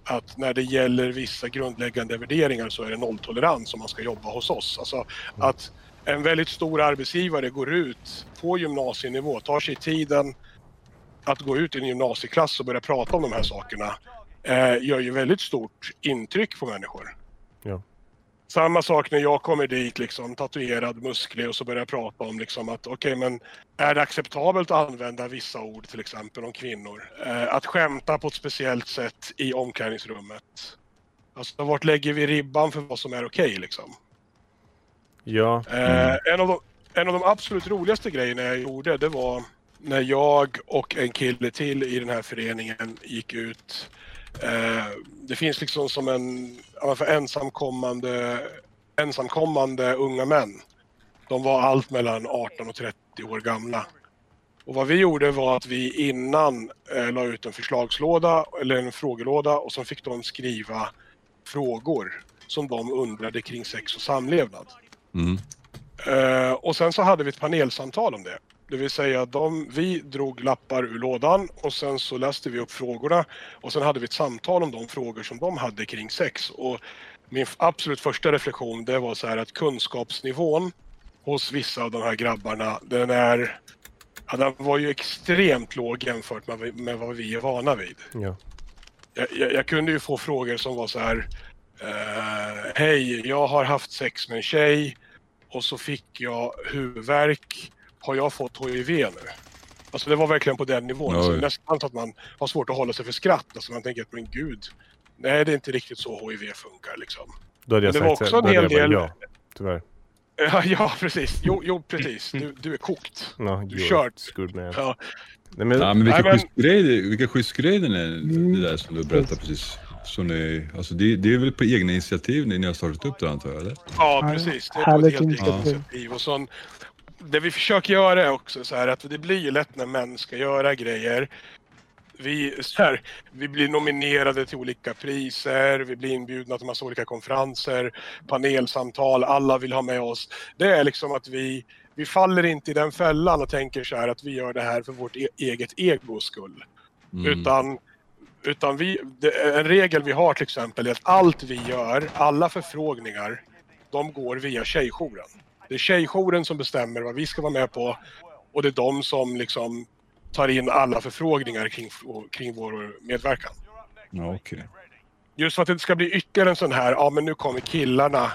att när det gäller vissa grundläggande värderingar så är det nolltolerans om man ska jobba hos oss. Alltså att en väldigt stor arbetsgivare går ut på gymnasienivå, tar sig tiden att gå ut i en gymnasieklass och börja prata om de här sakerna eh, gör ju väldigt stort intryck på människor. Ja. Samma sak när jag kommer dit, liksom, tatuerad, musklig och så börjar jag prata om liksom, att okej, men är det acceptabelt att använda vissa ord till exempel om kvinnor? Eh, att skämta på ett speciellt sätt i omklädningsrummet. Alltså vart lägger vi ribban för vad som är okej liksom? Ja. Eh, en, av de, en av de absolut roligaste grejerna jag gjorde det var när jag och en kille till i den här föreningen gick ut. Eh, det finns liksom som en för ensamkommande, ensamkommande unga män. De var allt mellan 18 och 30 år gamla. Och vad vi gjorde var att vi innan eh, la ut en förslagslåda eller en frågelåda och så fick de skriva frågor som de undrade kring sex och samlevnad. Mm. Eh, och sen så hade vi ett panelsamtal om det. Det vill säga de, vi drog lappar ur lådan och sen så läste vi upp frågorna och sen hade vi ett samtal om de frågor som de hade kring sex. Och min absolut första reflektion det var så här att kunskapsnivån hos vissa av de här grabbarna den är ja, den var ju extremt låg jämfört med, med vad vi är vana vid. Ja. Jag, jag, jag kunde ju få frågor som var så här. Eh, Hej, jag har haft sex med en tjej och så fick jag huvudvärk. Har jag fått HIV nu? Alltså det var verkligen på den nivån. Alltså, nästan så att man har svårt att hålla sig för skratt. Alltså man tänker att men gud, nej det är inte riktigt så HIV funkar liksom. Då hade jag Det var sagt också så- en hel del- Ja, tyvärr. Ja, ja precis. Jo, jo precis. Du, du är kokt. No, Du screwed man. Ja. Nej, men, Ja, men vilka Nej, men- schysst grejer, vilka schysst grejer det är, Mm. det där som du berättade precis. Så ni, alltså det, det är väl på egna initiativ ni, ni har startat upp det antar jag, eller? Ja, precis. Det är på ett helt eget initiativ. initiativ. Och sån, det vi försöker göra är också så här att det blir ju lätt när män ska göra grejer. Vi, så här, vi blir nominerade till olika priser, vi blir inbjudna till massa olika konferenser, panelsamtal, alla vill ha med oss. Det är liksom att vi, vi faller inte i den fällan och tänker så här att vi gör det här för vårt e- eget egos skull. Mm. Utan, utan vi, en regel vi har till exempel är att allt vi gör, alla förfrågningar, de går via tjejjouren. Det är tjejjouren som bestämmer vad vi ska vara med på och det är de som liksom tar in alla förfrågningar kring, kring vår medverkan. Ja, okej. Just för att det inte ska bli ytterligare en sån här, ja men nu kommer killarna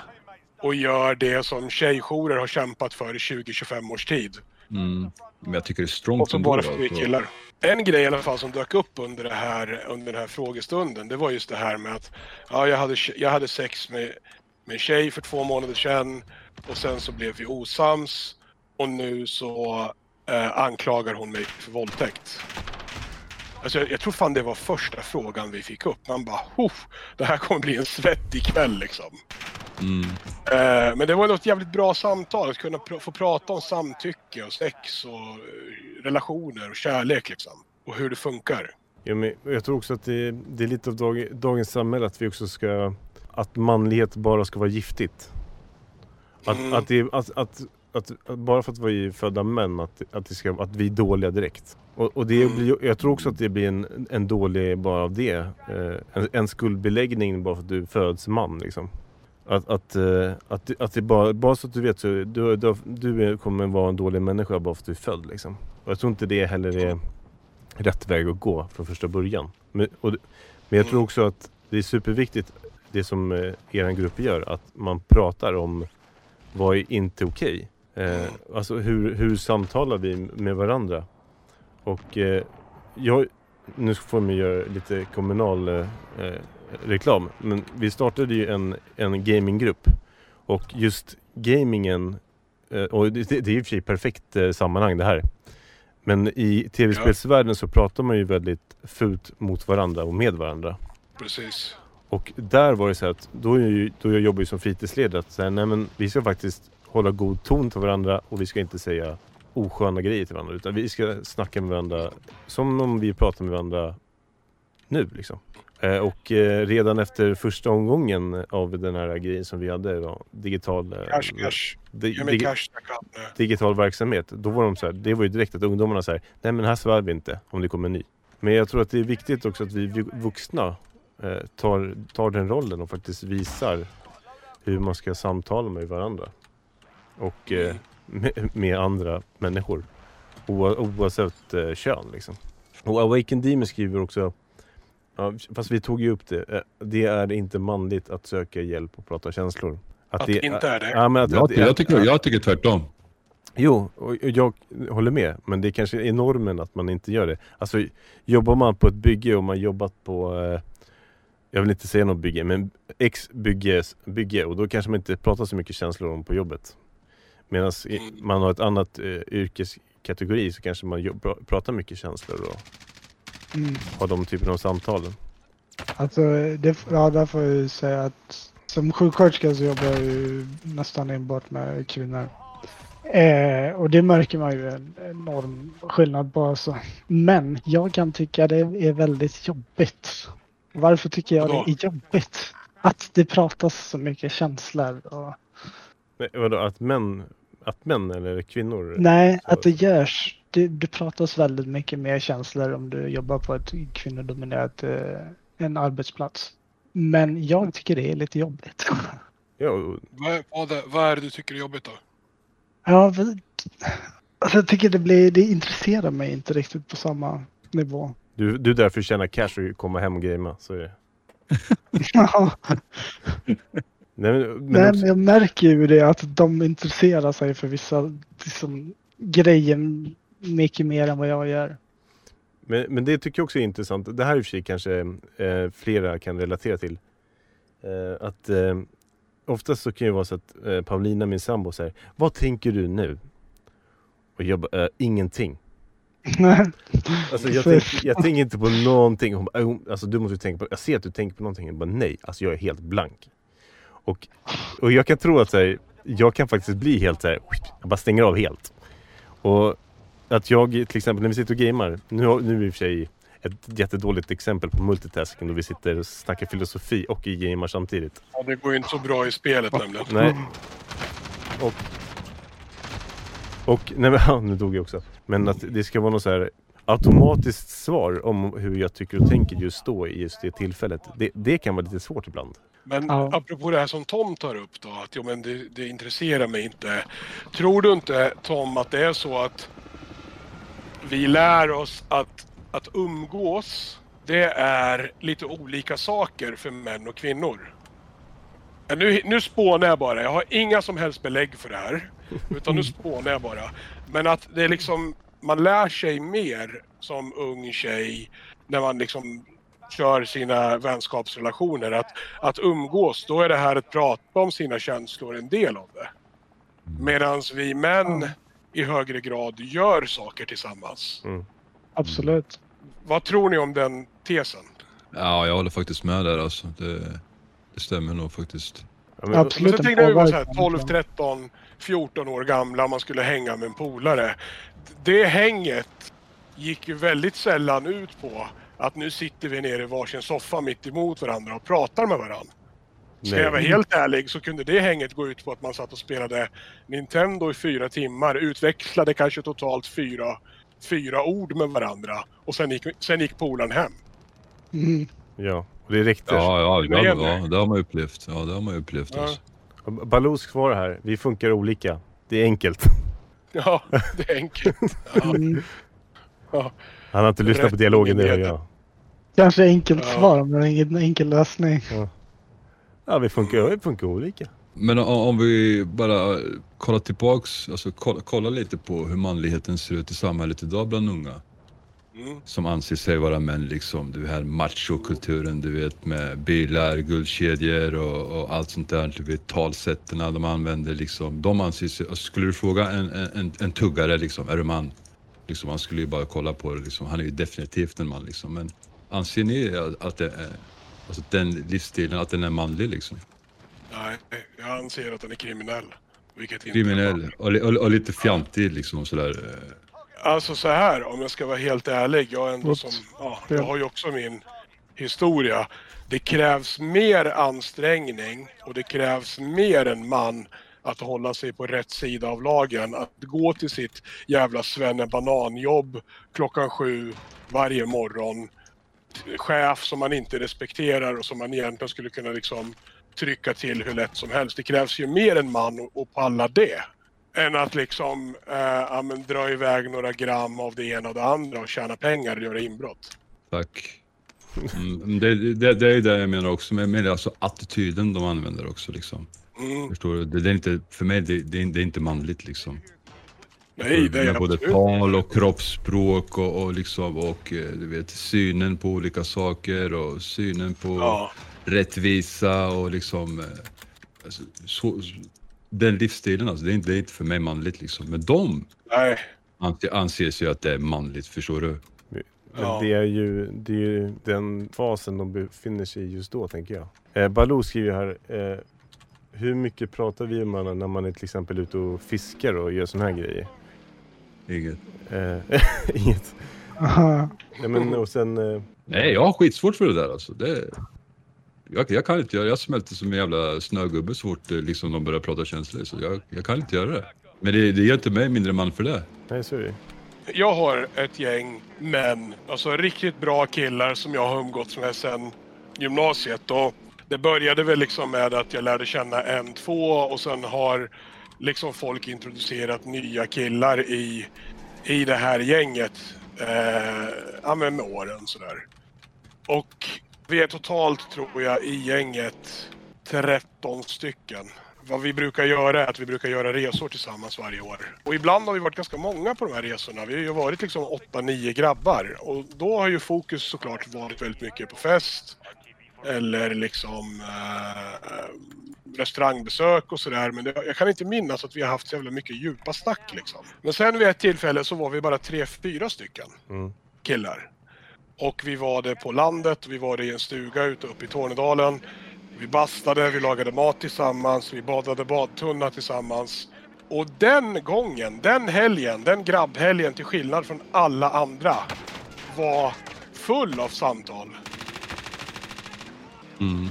och gör det som tjejjourer har kämpat för i 20-25 års tid. Mm. Men jag tycker det är Och strongt så ändå. bara för alltså. killar. En grej i alla fall som dök upp under, det här, under den här frågestunden, det var just det här med att ja, jag, hade, jag hade sex med, med en tjej för två månader sedan och sen så blev vi osams och nu så eh, anklagar hon mig för våldtäkt. Alltså jag, jag tror fan det var första frågan vi fick upp. Man bara, "Huff, det här kommer bli en svettig kväll liksom. Mm. Eh, men det var ett jävligt bra samtal att kunna pr- få prata om samtycke och sex och eh, relationer och kärlek liksom. Och hur det funkar. Ja, men jag tror också att det, det är lite av dag, dagens samhälle att vi också ska... Att manlighet bara ska vara giftigt. Att, Mm. att, det, att, att, att, att bara för att vi är födda män, att, att, det ska, att vi är dåliga direkt. Och, och det Mm. blir, jag tror också att det blir en, en dålig bara av det. Eh, en, en skuldbeläggning bara för att du föds man liksom. Att, att, eh, att, att det bara, bara så att du vet så du, du, du kommer vara en dålig människa bara för att du är född liksom. Och jag tror inte det heller är rätt väg att gå från första början. Men, och, men jag tror Mm. också att det är superviktigt det som eh, er grupp gör, att man pratar om vad är inte okej. Eh, Mm. alltså hur, hur samtalar vi med varandra? Och eh, jag, nu får man göra lite kommunal eh, eh, reklam, men vi startade ju en, en gaminggrupp och just gamingen, eh, och det, det är i och för sig perfekt eh, sammanhang det här. Men i tv-spelsvärlden så pratar man ju väldigt fult mot varandra och med varandra. Precis. Och där var det så att då, då jag jobbar ju som fritidsledare att säga, nej men vi ska faktiskt hålla god ton till varandra och vi ska inte säga osköna grejer till varandra utan vi ska snacka med varandra som om vi pratar med varandra nu liksom. Eh, och eh, redan efter första omgången av den här grejen som vi hade, då, digital, eh, Cash, cash. di- digi- cash, digital verksamhet. Då var de så här, det var ju direkt att ungdomarna säger nej men här svär vi inte om det kommer en ny. Men jag tror att det är viktigt också att vi vu- vuxna tar, tar den rollen och faktiskt visar hur man ska samtala med varandra. Och eh, med, med andra människor. Oa, oavsett eh, kön liksom. Och Awaken Demon skriver också Ja, fast vi tog ju upp det. Eh, Det är inte manligt att söka hjälp och prata känslor. Att det inte är det? Ja, men att, Jag, att, jag, tycker, jag tycker tvärtom. Jo, och jag håller med. Men det kanske är normen att man inte gör det. Alltså jobbar man på ett bygge och man jobbat på eh, Jag vill inte säga något bygge, men X bygge, bygge och då kanske man inte pratar så mycket känslor om på jobbet. Medan man har ett annat eh, yrkeskategori så kanske man jobb, pra- pratar mycket känslor och Mm. har de typen av samtalen. Alltså, det, ja, där får jag ju säga att som sjuksköterska så jobbar jag ju nästan enbart med kvinnor. Eh, och det märker man ju en enorm skillnad på. Alltså. Men jag kan tycka det är väldigt jobbigt. Varför tycker jag Vadå? det är jobbigt? Att det pratas så mycket känslor. Och, Nej, vadå, att män, att män eller kvinnor? nej, Så- att det görs. Det, det pratas väldigt mycket mer känslor om du jobbar på ett kvinnodominerat eh, en arbetsplats. Men jag tycker det är lite jobbigt. [laughs] Ja, och- Vad, vad, är- vad är det du tycker är jobbigt då? Ja, vi, alltså jag tycker det blir, det intresserar mig inte riktigt på samma nivå. Du, du är där för att tjäna cash och komma hem och gamea, så är det. Ja, [laughs] Nej, men, men Nej, också- jag märker ju det att de intresserar sig för vissa liksom, grejer mycket mer än vad jag gör. Men, men det tycker jag också är intressant. Det här i och för sig kanske eh, flera kan relatera till. Eh, att eh, oftast så kan det vara så att eh, Paulina, min sambo, säger Vad tänker du nu? Och jag bara, eh, ingenting. [laughs] Alltså jag, tänk, jag tänker inte på någonting. Hon bara, "Oh, alltså du måste ju tänka på, jag ser att du tänker på någonting. Jag bara, nej, alltså jag är helt blank. Och, och jag kan tro att så här, jag kan faktiskt bli helt så här, jag bara stänger av helt. Och att jag till exempel när vi sitter och gamer, nu, nu i och för sig ett jättedåligt exempel på multitasking då vi sitter och snackar filosofi och i gamer samtidigt. Ja, det går ju inte så bra i spelet nämligen. Nej. Och... Och, nej men [laughs] ja, nu dog jag också. Men att det ska vara något så här automatiskt svar om hur jag tycker och tänker just då i just det tillfället. Det, det kan vara lite svårt ibland. Men Ja. apropå det här som Tom tar upp då, att jo, men det, det intresserar mig inte. Tror du inte Tom att det är så att vi lär oss att, att umgås, det är lite olika saker för män och kvinnor? Nu, nu spånar jag bara, jag har inga som helst belägg för det här. Utan nu spånar jag bara. Men att det är liksom, man lär sig mer som ung tjej när man liksom kör sina vänskapsrelationer. Att, att umgås, då är det här att prata om sina känslor en del av det. Medan vi män i högre grad gör saker tillsammans. Absolut. Vad tror ni om den tesen? Ja, jag håller faktiskt med där alltså. Det, det stämmer nog faktiskt. Ja, men, Absolut. Men så tänkte jag var så här påverkan. 12, 13, 14 år gamla, man skulle hänga med en polare. Det hänget gick ju väldigt sällan ut på att nu sitter vi nere i varsin soffa mitt emot varandra och pratar med varandra. Ska jag vara helt ärlig så kunde det hänget gå ut på att man satt och spelade Nintendo i fyra timmar, utväxlade kanske totalt fyra, fyra ord med varandra och sen gick, sen gick polaren hem. Mm. Ja, det räckte. Ja, ja, Det ja, ja, det har man upplevt. Ja, det har man upplevt Ja. alltså. Svarar här, vi funkar olika. Det är enkelt. [laughs] Ja, det är enkelt. Ja, Mm. ja. Han har inte lyssnat på dialogen, det hör jag. Kanske enkelt Ja. svar, men ingen enkel lösning. Ja, vi funkar, vi funkar olika. Men om vi bara kollar tillbaks, alltså kolla, kolla lite på hur manligheten ser ut i samhället idag bland unga. Mm. Som anser sig vara män liksom. Du här machokulturen du vet med bilar, guldkedjor och, och allt sånt där. Du vet talsätten de använder liksom. De anser sig, alltså, skulle du fråga en, en, en, tuggare liksom, är du man? Liksom, man skulle ju bara kolla på det. Liksom. Han är ju definitivt en man. Liksom. Men anser ni att, det är, alltså, den livsstilen, att den är manlig? Liksom? Nej, jag anser att den är kriminell. Vilket inte Kriminell och, och, och lite fjantig liksom. Sådär. Alltså så här, om jag ska vara helt ärlig. Jag, ändå som, ja, jag har ju också min historia. Det krävs mer ansträngning och det krävs mer en man att hålla sig på rätt sida av lagen. Att gå till sitt jävla svennebananjobb klockan sju varje morgon. Chef som man inte respekterar och som man egentligen skulle kunna liksom trycka till hur lätt som helst. Det krävs ju mer en man att palla det än att liksom eh, ja, men dra iväg några gram av det ena och det andra och tjäna pengar och göra inbrott. Tack. Mm, det, det, det är det jag menar också, men menar alltså attityden de använder också. Liksom. Mm. Förstår du? Det, det är inte, för mig det, det, är, inte manligt liksom. Nej, det är både absolut. tal och kroppsspråk och, och, liksom, och eh, du vet, synen på olika saker och synen på Ja, rättvisa och liksom... eh, Alltså, så, den livsstilen alltså, det är, inte, det är inte för mig manligt liksom. Men de nej. anser, anser sig att det är manligt, förstår du? Ja. det, är ju, det är ju den fasen de befinner sig i just då, tänker jag. Eh, Baloo skriver här. Eh, hur mycket pratar vi om när man är till exempel ute och fiskar och gör såna här grejer? Inget. Eh, [laughs] inget. Aha. [laughs] Nej, men, och sen, eh, Nej, jag har skitsvårt för det där alltså. Det, jag, jag kan inte göra Jag smälter som en jävla snögubbe så fort eh, liksom, de börjar prata känslor. Så jag, jag kan inte göra det. Men det, det gör inte mig mindre man för det. nej så är det Jag har ett gäng män, alltså riktigt bra killar som jag har umgåtts med sedan gymnasiet. Och det började väl liksom med att jag lärde känna en, två och sen har liksom folk introducerat nya killar i, i det här gänget. Eh, ja, med åren sådär. Och vi är totalt, tror jag, i gänget 13 stycken. Vad vi brukar göra är att vi brukar göra resor tillsammans varje år. Och ibland har vi varit ganska många på de här resorna. Vi har ju varit liksom 8-9 grabbar. Och då har ju fokus såklart varit väldigt mycket på fest. Eller liksom eh, restaurangbesök och sådär. Men det, jag kan inte minnas att vi har haft så jävla mycket djupa snack liksom. Men sen vid ett tillfälle så var vi bara 3-4 stycken Mm. killar. Och vi var det på landet, vi var det i en stuga ute uppe i Tornedalen. Vi bastade, vi lagade mat tillsammans, vi badade badtunna tillsammans. Och den gången, den helgen, den grabbhelgen till skillnad från alla andra var full av samtal. Mm.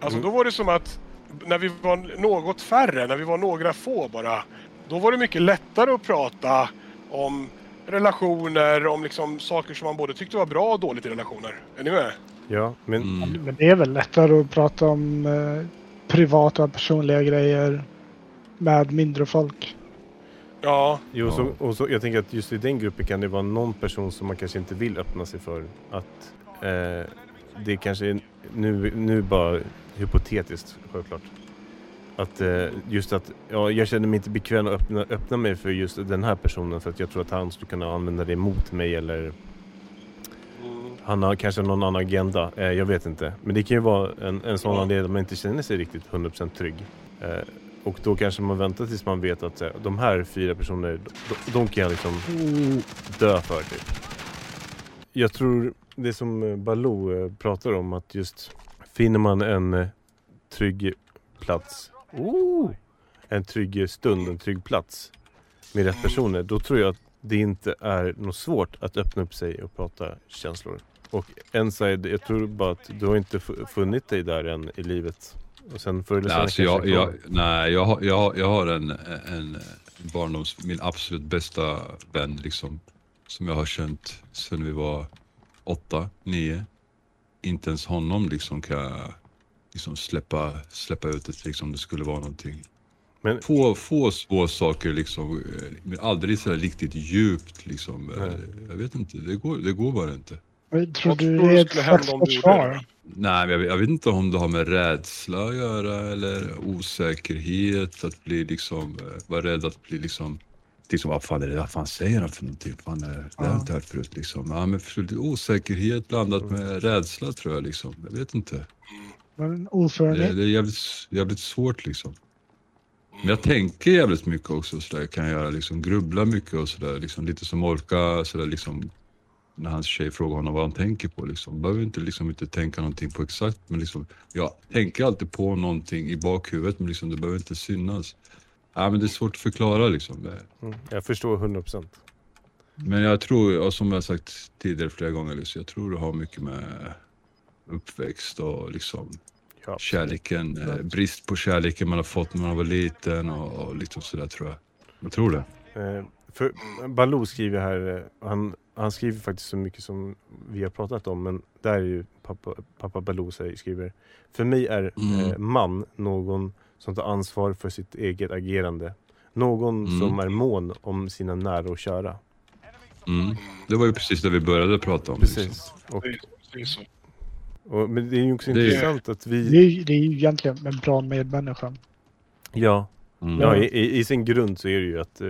Alltså då var det som att när vi var något färre, när vi var några få bara, då var det mycket lättare att prata om relationer, om liksom saker som man både tyckte var bra och dåligt i relationer. Är ni med? Ja, men Mm. Men det är väl lättare att prata om eh, privata personliga grejer med mindre folk. Ja, Jo, Ja. så, och så, jag tänker att just i den gruppen kan det vara någon person som man kanske inte vill öppna sig för. Att eh, det kanske är nu, nu bara hypotetiskt självklart. Att eh, just att ja, jag känner mig inte bekväm att öppna, öppna mig för just den här personen för att jag tror att han skulle kunna använda det emot mig eller mm, han har kanske någon annan agenda. Eh, jag vet inte. Men det kan ju vara en, en sån Ja. anledning att man inte känner sig riktigt 100% trygg. Eh, och då kanske man väntar tills man vet att de här fyra personerna, de, de kan jag liksom dö för typ. Jag tror det som Baloo pratar om att just finner man en trygg plats, oh, en trygg stund, en trygg plats med rätt personer, då tror jag att det inte är något svårt att öppna upp sig och prata känslor. Och Inside, jag tror bara att du har inte fu- funnit dig där än i livet. Och sen förr eller senare alltså jag, jag, nej, jag, har- jag, har- jag har en, en barndoms, min absolut bästa vän liksom. Som jag har känt sedan vi var åtta, nio. Inte ens honom liksom kan jag liksom släppa, släppa ut det liksom det skulle vara någonting. Men- Få, få små saker liksom, eh, men aldrig så här riktigt djupt liksom. Eh, Nej. Jag vet inte, det går, det går bara inte. Jag tror Vad du tror det är ett skulle hända slags om du gjorde försvar? det? Nej, jag vet, jag vet inte om det har med rädsla att göra eller osäkerhet, att bli liksom, eh, vara rädd att bli liksom, liksom vad fan är det, vad fan säger han för någonting? Fan, är, det har jag Ja. inte hört förut liksom. Ja, men osäkerhet blandat med rädsla tror jag liksom. Jag vet inte. Det, oförenhet. det är jävligt, jävligt svårt liksom. Men jag tänker jävligt mycket också så där kan jag göra, liksom grubbla mycket och sådär, liksom lite som orka sådär liksom när hans tjej frågar honom vad han tänker på liksom. Behöver inte liksom inte tänka någonting på exakt men liksom jag tänker alltid på någonting i bakhuvudet men liksom det behöver inte synas. Ja men det är svårt att förklara liksom. Det. Mm. Jag förstår 100 procent. Men jag tror, och som jag sagt tidigare flera gånger, liksom, jag tror det har mycket med uppväxt och liksom Ja, kärleken, eh, brist på kärleken man har fått när man var liten och, och liksom sådär tror jag. Jag tror det. Eh, för Baloo skriver här, eh, han, han skriver faktiskt så mycket som vi har pratat om men där är ju pappa, pappa Baloo säger, skriver För mig är Mm. eh, man någon som tar ansvar för sitt eget agerande. Någon Mm. som är mån om sina nära och kära. Mm. Det var ju precis det vi började prata om. Liksom. Precis. Och, och, men det är ju också Det är- intressant att Det vi... är, ju- det är ju egentligen en bra medmänniska. Ja, Mm. ja i, i, i sin grund så är det ju att eh,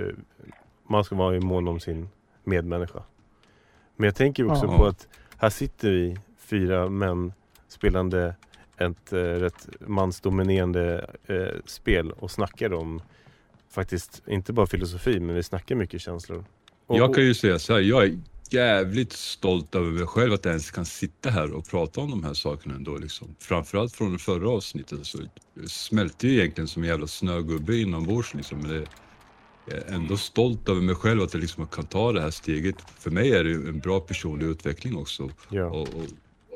man ska vara mån om sin medmänniska. Men jag tänker också Ja. på att här sitter vi, fyra män, spelande ett eh, rätt mansdominerande eh, spel och snackar om faktiskt inte bara filosofi men vi snackar mycket känslor. Och, Jag kan ju säga så här, jag är jävligt stolt över mig själv att jag ens kan sitta här och prata om de här sakerna ändå. Liksom. Framförallt från det förra avsnittet så det smälte ju egentligen som en jävla snögubbe inombords. Liksom. Men det, jag är ändå stolt över mig själv att jag liksom kan ta det här steget. För mig är det en bra personlig utveckling också. ja, Och, och,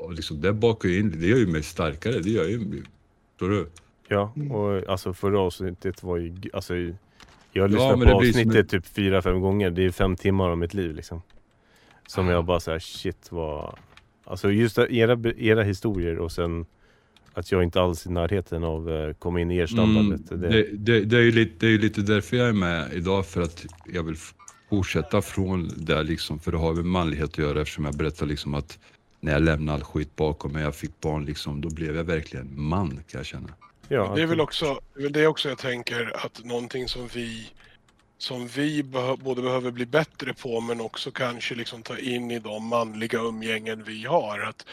och liksom det bakar ju in, det gör ju mig starkare. Det gör ju, förstår du? ja, och alltså förra avsnittet var ju, alltså jag har lyssnat men på avsnittet typ fyra, fem gånger. Det är fem timmar av mitt liv liksom. Som jag bara såhär, shit vad... Alltså just era, era historier och sen att jag inte alls är i närheten av uh, komma in i er standardet. Mm, det, det, det, det, är ju lite, det är ju lite därför jag är med idag, för att jag vill fortsätta från där liksom, för det har med manlighet att göra eftersom jag berättar liksom att när jag lämnade all skit bakom mig, jag fick barn liksom, då blev jag verkligen man kan jag känna. ja, Det är att- väl också det, är också jag tänker att någonting som vi som vi både behöver bli bättre på men också kanske liksom ta in i de manliga umgängen vi har. Att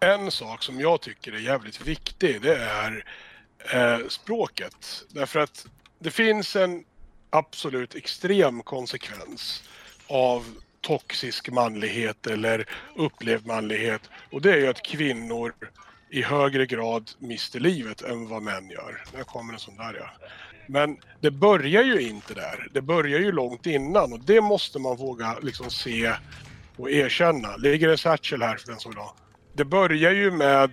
en sak som jag tycker är jävligt viktig det är eh, språket. Därför att det finns en absolut extrem konsekvens av toxisk manlighet eller upplevd manlighet och det är ju att kvinnor i högre grad mister livet än vad män gör. Där kommer en sån där ja. Men det börjar ju inte där. Det börjar ju långt innan och det måste man våga liksom se och erkänna. Ligger en satchel här för den som vill ha. Det börjar ju med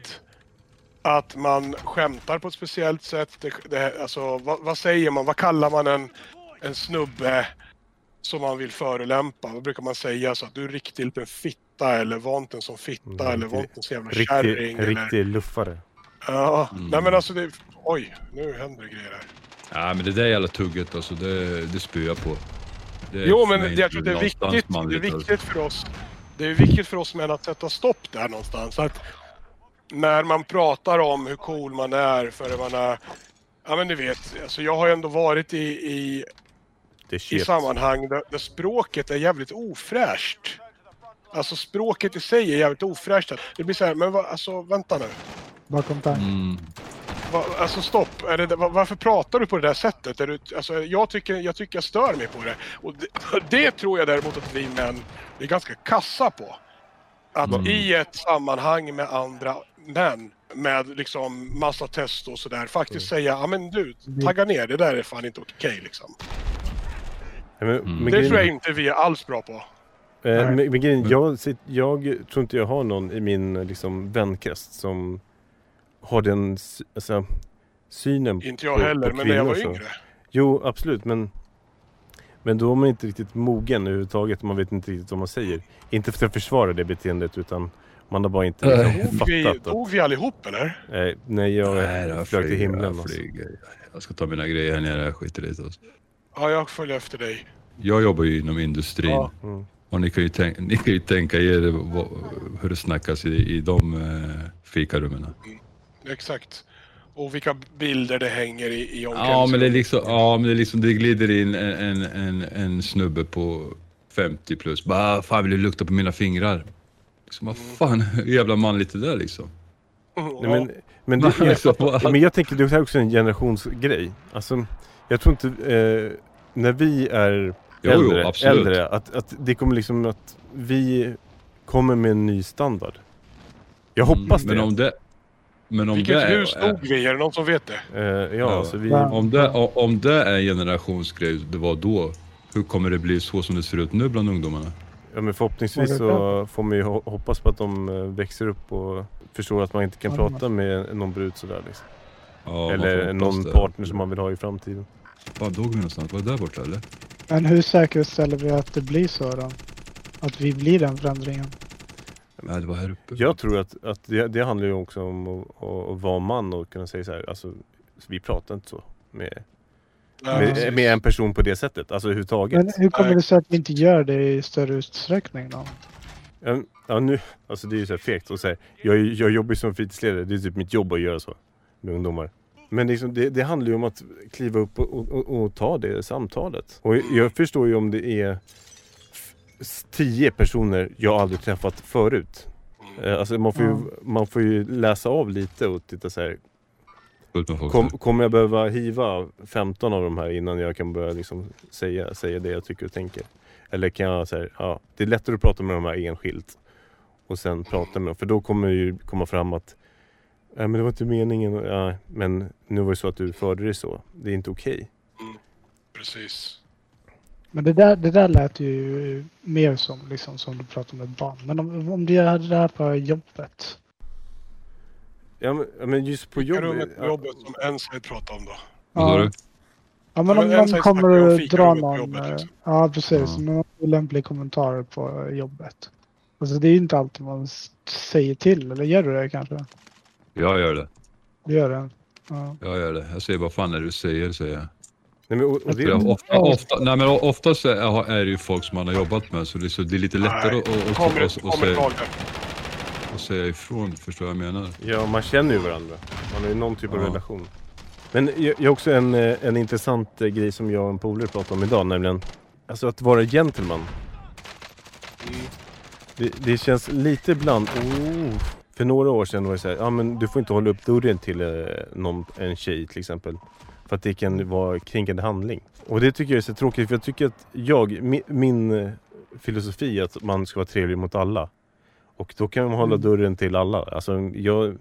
att man skämtar på ett speciellt sätt. Det, det, alltså, vad, vad säger man? Vad kallar man en, en snubbe som man vill förolämpa? Vad brukar man säga? Så att du är riktigt liten fitta eller var inte en som fitta Mm, eller var riktig- inte en så jävla riktig, kärring. en Eller... riktig luffare. Ja, Mm. nej men alltså det... Oj, nu händer det grejer här. Ja men det där jävla tugget alltså, det, det spyr jag på. Det Jo för men jag tror det är viktigt, det är viktigt för oss. Det är viktigt för oss män att sätta stopp där någonstans. Att när man pratar om hur cool man är för man är... Ja men du vet, alltså jag har ju ändå varit i, i, i sammanhang där, där språket är jävligt ofräscht. Alltså språket i sig är jävligt ofräscht. Det blir så här, men va, alltså vänta nu. Bakom tanken. Mm. Va, alltså stopp, är det, va, varför pratar du på det där sättet? Är du, alltså, jag, tycker, jag tycker jag stör mig på det. Och det, [laughs] det tror jag däremot att vi män är ganska kassa på. Att Mm. i ett sammanhang med andra män med liksom massa testo och sådär faktiskt säga ja men du, tagga ner, det där är fan inte okej liksom. Mm. Det tror jag inte vi är alls bra på. Eh, men, men Men- jag, jag tror inte jag har någon i min liksom, vänkrets som har den alltså, synen Inte jag på, heller, på men när jag var så. yngre. Jo, absolut, men men då är man inte riktigt mogen överhuvudtaget. Man vet inte riktigt vad man säger. Inte för att försvara det beteendet utan man har bara inte liksom, vi, fattat att... dog vi allihop eller? Eh, nej, jag Nej, jag flög till himlen. Jag, Alltså. jag ska ta mina grejer här nere, jag skiter i det. Alltså. Ja, jag följer efter dig. Jag jobbar ju inom industrin. Ja. Mm. Och ni kan ju, tänka, ni kan ju tänka er hur det snackas i, i de eh, fikarummen. Exakt. Och vilka bilder det hänger i, i Ja men det är liksom, ja, men det, är liksom det glider in en, en, en, en snubbe på 50 plus. Bara, fan vill du lukta på mina fingrar? Liksom, vad fan, hur jävla manligt det där liksom? Nej, men, men, det, [laughs] jag, men jag tänker det är också en generationsgrej. Alltså, jag tror inte, eh, när vi är Jo, äldre, jo, absolut. äldre att, att det kommer liksom att vi kommer med en ny standard. Jag hoppas Mm, Men det. Men om Vilket det hus är, stod vi? Är det någon som vet det? Eh, ja, Ja. så vi... Om det, om det är en generationsgrej, det var då. Hur kommer det bli så som det ser ut nu bland ungdomarna? Ja, men förhoppningsvis så får man ju ho- hoppas på att de eh, växer upp och förstår att man inte kan Ja, prata med någon brud sådär liksom. Ja, Eller någon det. partner som man vill ha i framtiden. Var dog vi någonstans? Var det där borta eller? Men hur säkerställer vi att det blir så då? Att vi blir den förändringen? Nej, det var här uppe. Jag tror att, att det, det handlar ju också om att, att, vara man och kunna säga så här, alltså vi pratar inte så med, med, med en person på det sättet, alltså överhuvudtaget. Men hur kommer det sig att vi inte gör det i större utsträckning då? Ja, ja, nu, alltså det är ju så här fegt att säga. Jag, jag jobbar ju som fritidsledare, det är typ mitt jobb att göra så med ungdomar. Men liksom, det, det handlar ju om att kliva upp och, och, och, ta det samtalet. Och jag förstår ju om det är tio personer jag aldrig träffat förut. Mm. Eh, Alltså man får, ju, Ja. man får ju läsa av lite och titta så här. Kom, kommer jag behöva hiva 15 av de här innan jag kan börja liksom säga, säga det jag tycker och tänker? Eller kan jag säga, ja, det är lättare att prata med de här enskilt och sen prata med dem. För då kommer det ju komma fram att Nej men det var inte meningen, ja, men nu var det så att du förde det så. Det är inte okej. Precis. Men det där, det där lät ju mer som, liksom, som du pratar med ett barn. Men om, om du gör det där på jobbet? Ja, men, just på Vilka jobbet. rummet på jobbet som Enside pratade om då? Ja men Ja, om men en någon kommer om och dra fikarummet på någon... eh, liksom. Ja precis, Ja. någon olämplig kommentar på jobbet. Alltså det är ju inte alltid man säger till, eller gör du det kanske? Jag gör det. Du gör det? Ja. Jag gör det. Jag säger vad fan är det du säger, säger jag. Nej, men, och, och För det, jag ofta, ofta, nej men oftast är är det ju folk som man har jobbat med så det är, så det är lite lättare Nej, att, att, Kommer, att, att, kommer säga, att ifrån, förstår vad jag menar? ja, man känner ju varandra. Man har ju någon typ av Ja. relation. Men jag, jag har också en, eh, en intressant eh, grej som jag och en polare pratade om idag, nämligen alltså att vara gentleman. Mm. Det, det känns lite ibland... Oh, för några år sedan var det så här, ja men du får inte hålla upp dörren till eh, någon, en tjej till exempel. För att det kan vara kränkande handling. Och det tycker jag är så tråkigt för jag tycker att jag, min, min eh, filosofi är att man ska vara trevlig mot alla. Och då kan man hålla Mm. dörren till alla. Alltså jag,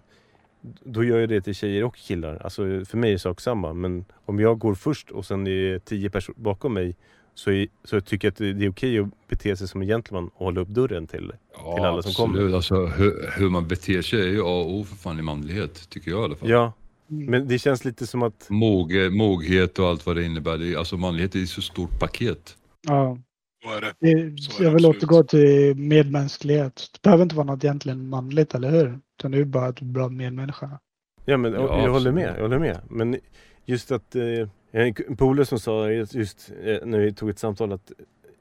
då gör jag det till tjejer och killar. Alltså för mig är det sak samma. Men om jag går först och sen är det tio personer bakom mig så, är, så tycker jag att det är okej att bete sig som en gentleman och hålla upp dörren till. Ja, Till alla som kommer. absolut. Alltså, hur, hur man beter sig är ju A och O för fan i manlighet, tycker jag i alla fall. Ja. Men det känns lite som att... Moge, moghet och allt vad det innebär. Det är, alltså manlighet är ju så stort paket. ja. Så är det. Det, är jag vill absolut. återgå till medmänsklighet. Det behöver inte vara något egentligen manligt, eller hur? Utan det är ju bara ett bra medmänniska. Ja men Ja, jag håller absolut. med, jag håller med. Men just att... Eh, en polare som sa just eh, när vi tog ett samtal att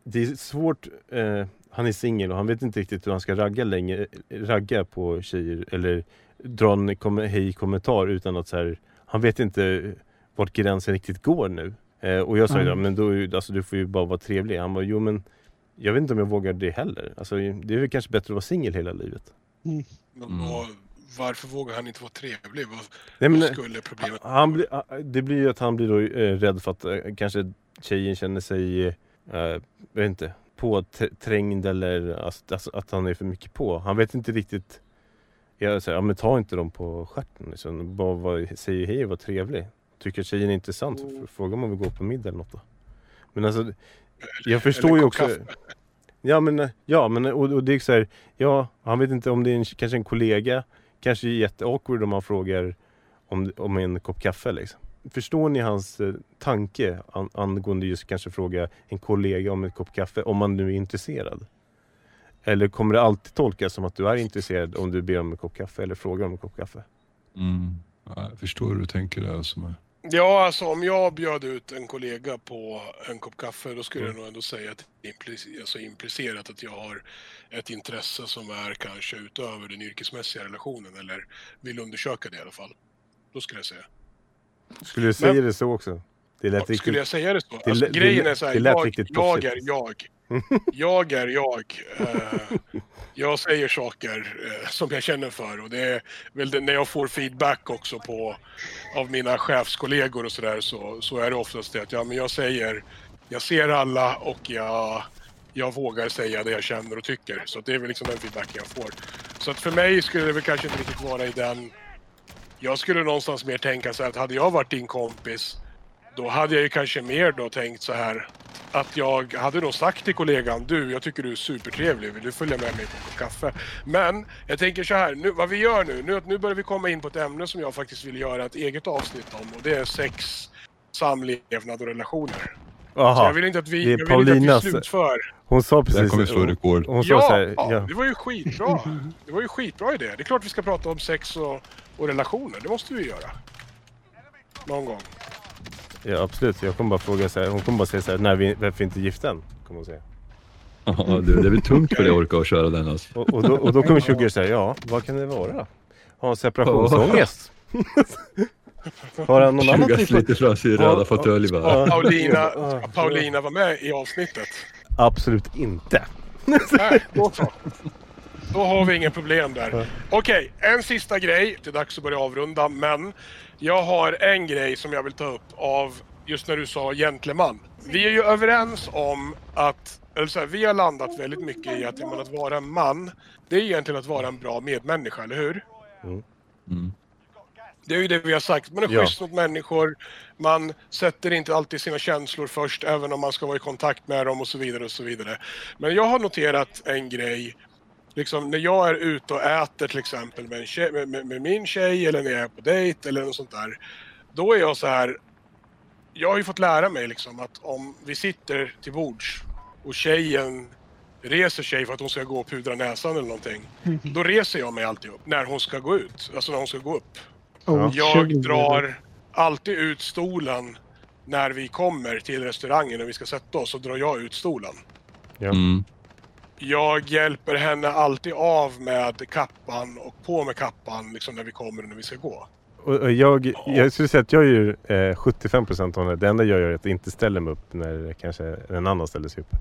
det är svårt... Eh, han är singel och han vet inte riktigt hur han ska ragga länge, ragga på tjejer eller dra en kom, hej kommentar utan att så här, Han vet inte vart gränsen riktigt går nu. Eh, och jag sa Mm. ja, men då, är ju- alltså, du får ju bara vara trevlig. Han bara, jo men jag vet inte om jag vågar det heller. Alltså, det är väl kanske bättre att vara singel hela livet. Men Mm. vad, varför vågar han inte vara trevlig? Vad, Nej, men, vad skulle problemet Han blir, det blir ju att han blir då eh, rädd för att eh, kanske tjejen känner sig, eh, jag vet inte, påträngd eller alltså, alltså, att han är för mycket på. Han vet inte riktigt. Jag säger, ja men ta inte dem på stjärten liksom. Bara var, säg hej och var trevlig. Tycker tjejen är intressant, mm. fråga om hon vill gå på middag eller något då. Men alltså, jag förstår ju också. kaffe? Ja men, ja, men och, och det är så här, ja, han vet inte om det är en, kanske en kollega, kanske jätteawkward om man frågar om, om en kopp kaffe liksom. Förstår ni hans eh, tanke an, angående just kanske fråga en kollega om en kopp kaffe, om man nu är intresserad? Eller kommer det alltid tolkas som att du är intresserad om du ber om en kopp kaffe eller frågar om en kopp kaffe? Mm. Ja, jag förstår hur du tänker där. Alltså. Ja, alltså om jag bjöd ut en kollega på en kopp kaffe då skulle Mm. jag nog ändå säga att det är implic- alltså implicerat att jag har ett intresse som är kanske utöver den yrkesmässiga relationen eller vill undersöka det i alla fall. Då skulle jag säga. Skulle du säga Men- det så också? Det lät Ja, riktigt... Skulle jag säga det så? det Alltså, det grejen är så här, jag, jag är jag. Jag är jag. Eh, jag säger saker eh, som jag känner för och det är väl det, när jag får feedback också på av mina chefskollegor och sådär så, så är det oftast det att ja, men jag säger, jag ser alla och jag, jag vågar säga det jag känner och tycker. Så det är väl liksom den feedback jag får. Så att för mig skulle det väl kanske inte riktigt vara i den... Jag skulle någonstans mer tänka så här att hade jag varit din kompis då hade jag ju kanske mer då tänkt så här att jag hade då sagt till kollegan du, jag tycker du är supertrevlig, vill du följa med mig på en kopp kaffe? Men jag tänker så här, nu, vad vi gör nu, nu, nu börjar vi komma in på ett ämne som jag faktiskt vill göra ett eget avsnitt om och det är sex, samlevnad och relationer. Så jag Aha. vill inte att vi, Det är jag vill inte Paulinas- att vi slutför. Hon sa precis... kommer slå rekord. Hon sa Ja, så här, ja. det var ju skitbra. Det var ju skitbra idé. Det är klart vi ska prata om sex och, och relationer, det måste vi göra. Någon gång. Ja, absolut. Jag kommer bara fråga så här, hon kommer bara säga så här, när vi, varför inte gift än? Kommer hon säga. Ja, det, det blir tungt för dig att orka och köra den alltså. Och, och, då, och då kommer Sugar säga, ja, vad kan det vara? Ha en separationsångest? Har han någon annan typ av... sliter från sin röda fåtölj bara. Paulina, Paulina var med i avsnittet. Absolut inte. Nej, då så. Då har vi ingen problem där. Okej, en sista grej. Det är dags att börja avrunda, men jag har en grej som jag vill ta upp av just när du sa gentleman. Vi är ju överens om att, eller så här, vi har landat väldigt mycket i att, att vara en man, det är egentligen att vara en bra medmänniska, eller hur? Mm. Det är ju det vi har sagt. Man är Ja. schysst mot människor. Man sätter inte alltid sina känslor först, även om man ska vara i kontakt med dem och så vidare och så vidare. Men jag har noterat en grej. Liksom när jag är ute och äter till exempel med, en tjej, med, med, med min tjej eller när jag är på dejt eller något sånt där. Då är jag så här. Jag har ju fått lära mig liksom att om vi sitter till bords och tjejen reser sig för att hon ska gå och pudra näsan eller någonting. Då reser jag mig alltid upp när hon ska gå ut. Alltså när hon ska gå upp. Oh, Jag drar alltid ut stolen när vi kommer till restaurangen och vi ska sätta oss, så drar jag ut stolen. Mm. Jag hjälper henne alltid av med kappan och på med kappan liksom när vi kommer och när vi ska gå. Och, och jag, jag skulle säga att jag gör eh, 75% av det. Det enda jag gör är att inte ställa mig upp när kanske en annan ställer sig upp.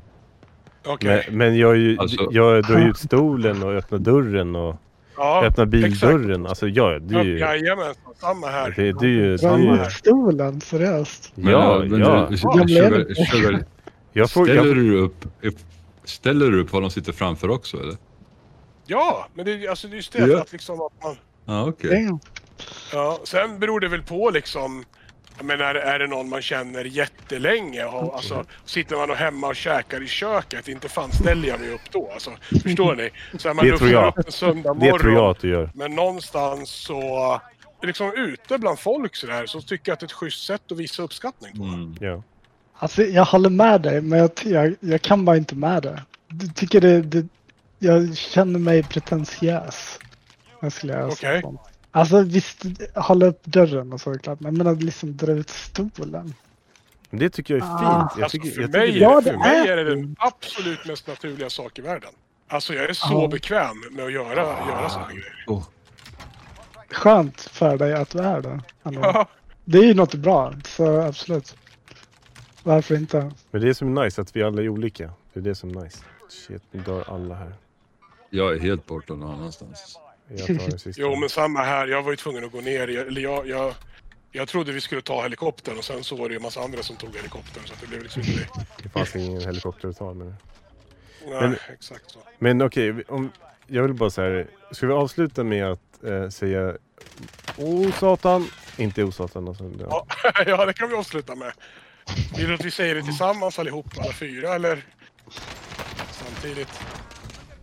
Okej. Men, men jag, är ju, Alltså- jag drar ju ut stolen och öppnar dörren och Ja, öppnar bildörren. exakt. Alltså jag, det är ju... Jajamensan, samma här. Det, det är ju... Det Dra är ju ut stolen, seriöst. Men, ja, men ja. Jag Sugar, sugar, Jag får, ställer jag, du upp Ställer du upp vad de sitter framför också eller? Ja, men det, är- alltså, det är just det Ja. att liksom att man... Ja okej. Damn. Ja, sen beror det väl på liksom. Jag menar, är det någon man känner jättelänge? Och, alltså, sitter man och hemma och käkar i köket, inte fan ställer jag mig upp då. Alltså, förstår ni? Så man Det tror jag. upp en söndag det tror jag morgon, att du gör. Men någonstans så, liksom ute bland folk så där, så tycker jag att det är ett schysst sätt att visa uppskattning på. Mm. Ja. Alltså, jag håller med dig, men jag, jag, jag kan bara inte med det. Jag tycker det, det jag känner mig pretentiös. Jag Okej. sånt. Alltså visst, hålla upp dörren och så det klart. Men jag menar liksom dra ut stolen. Det tycker jag är Ah. fint. Jag Alltså, tycker, för jag mig, tycker, Ja, för det mig är det den absolut mest naturliga sak i världen. Alltså jag är så Ja. bekväm med att göra, göra sådana grejer. Oh. Skönt för dig att du är det. Alltså, Ja, Det är ju något bra, så absolut. Varför inte? Men det är som är nice att vi alla är olika. Det är det som är nice. Shit, nu dör alla här. Jag är helt borta någon annanstans. Jag tar den sista. Jo, men samma här. Jag var ju tvungen att gå ner. Jag, eller jag, jag, jag trodde vi skulle ta helikoptern och sen så var det ju en massa andra som tog helikoptern så att det blev liksom inte [laughs] det. Fanns ingen helikopter att ta. Men, Nej, Men- exakt så. men okej, vi- om, jag vill bara säga Ska vi avsluta med att eh, säga Oh satan! Inte oh satan. Alltså. Ja. [laughs] ja, det kan vi avsluta med. Vill du att vi säger det tillsammans allihop, alla fyra, eller samtidigt?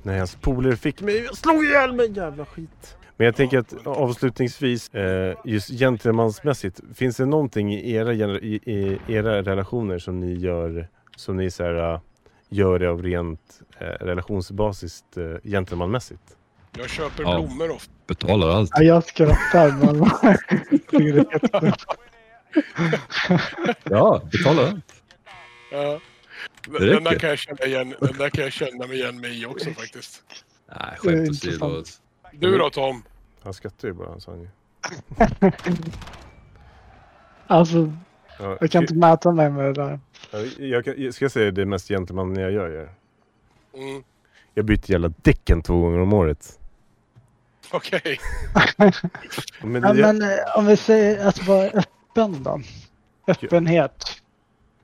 Nej, hans polare fick mig att slå ihjäl mig, jävla skit. Men jag tänker att avslutningsvis, eh, just gentlemansmässigt, finns det någonting i era, i, era relationer som ni gör, som ni så här, eh, gör det av rent eh, relationsbasiskt gentlemanmässigt? Jag köper Ja. blommor ofta. Betalar allt. Ja, jag skrattar [laughs] men [laughs] Ja, betalar allt. Ja. Det Den där, kan jag känna igen, den där kan jag känna mig igen mig i också faktiskt. Nej, skämt åsido. Du då Tom? Han skrattar ju bara, sa han ju. [laughs] Alltså, Ja, jag kan inte mäta mig med det där. Jag, kan- jag ska säga det mest gentleman jag gör. Jag, Mm. jag byter jävla däcken två gånger om året. Okej. [laughs] Men, Ja, men eh, om vi säger att vara öppen då. Öppenhet.